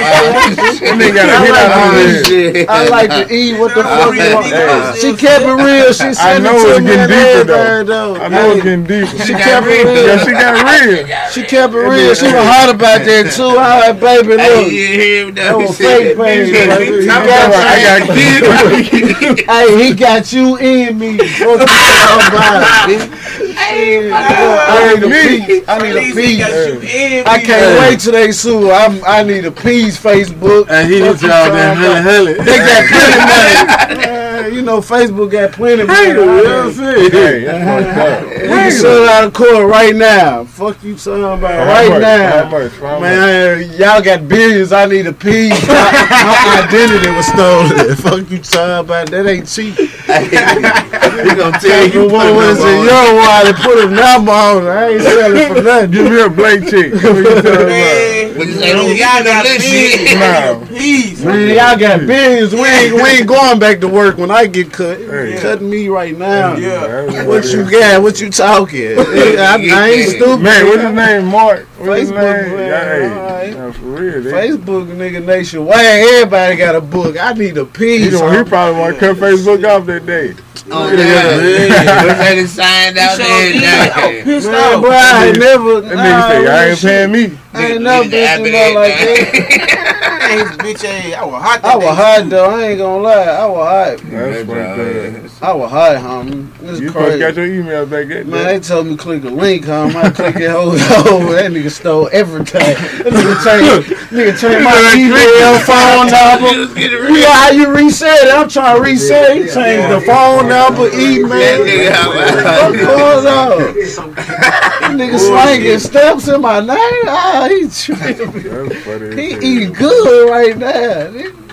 That nigga got a I like to his I like to eat what the fuck you want. Hey. She kept it real. She said know it to it's me getting and deeper, though. everything, though. I know it's getting deeper. She kept it real. Yeah, she got real. She kept it real. She was hot about that too. I like, baby, Hey, look. hear That? Was fake baby. He got I got kids. Hey, he got you in me. Fuck you talking about, bitch. I need a piece. I need a piece. I can't wait till they sue. I'm, I need a piece, Facebook. And he Fuck did you y'all talking that about. hella hella. They got plenty money. Man, you know, Facebook got plenty money. You know what I'm saying? Hey, that's. We can sell out of court right now. Fuck you talking about right much? now. How much? How much? Man, y'all got billions. I need a piece. My, my identity was stolen. Fuck you talking about. That ain't cheap. He gonna tell Take you. a one was in your wallet, put a number on it. I ain't selling for nothing. Give me a blank check. What But you know, y'all know this shit. Nah. Man, y'all got billions. We ain't, we ain't going back to work when I get cut. Hey. Cutting me right now. Yeah. What you got? What you talking? I, I ain't stupid. Man, what's his name? Mark. What's his Facebook, name? man. Yeah, hey, Alright. nah, for real. They, Facebook nigga nationwide. Everybody got a book. I need a he, piece. don't- he homie. probably want to cut Facebook off that day. Oh, oh, yeah. But they done signed out there. I'm oh, pissed Man, off. bro, I ain't never. That nigga say, I ain't paying me. I ain't never been like that. His bitch ass. I was hot. that I was hot though. I ain't gonna lie. I was hot. That's fucked up. I was hot, homie. This You is supposed to got your email back at Man, they told me click a link, homie. I click it whole over. That nigga stole everything. That nigga changed, nigga changed my email, phone number. You know how you reset it? I'm trying to reset it. He changed the phone number, email. What going on? That nigga slanging steps in my name. Ah, he tripping. That's He hell. eating good right now. nigga.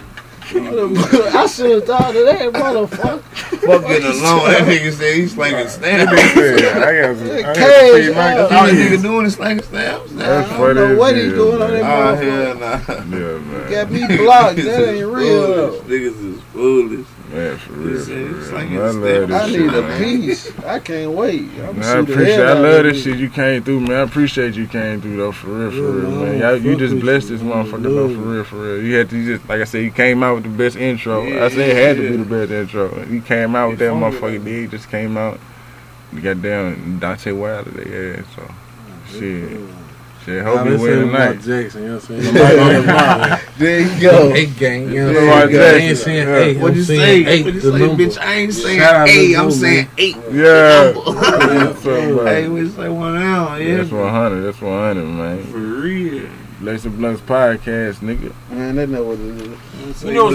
I should have thought of that, motherfucker. Fuck getting along. That nigga said he's slanging That stamps. I got some. I Cage feed my. All the nigga doing is slanging stamps. That's I don't funny. know what he hell, doing on man. that Oh, motherfucker. hell nah. Yeah, man. Got me blocked. That ain't real. Niggas is foolish. Man, for real, for it's real. like I love this I shit, need a man. piece. I can't wait. I'm Man, I gonna shoot the appreciate. I love this you. shit you came through, man. I appreciate you came through though, for real, for Yeah, real, man, you just blessed you, this motherfucker though, for real, for real. You had to you just like I said, you came out with the best intro. I said it had to be the best intro. You came out with that motherfucker. though. Just came out. We got down Deontay Wilder. They ass so shit. Shit, Nah, hope they he say win tonight. Jackson, you know what I'm saying? There you go. Hey, gang, you know what I'm saying? I ain't saying Yeah. hey. What you saying say? Eight, What you the say, bitch? I ain't saying Shout out eight. to I'm saying eight. Yeah. Hey, Hey, we say one now, yeah. That's 100. That's 100, man. For real. Lace and Blunts podcast, nigga. Man, they know what it is. You know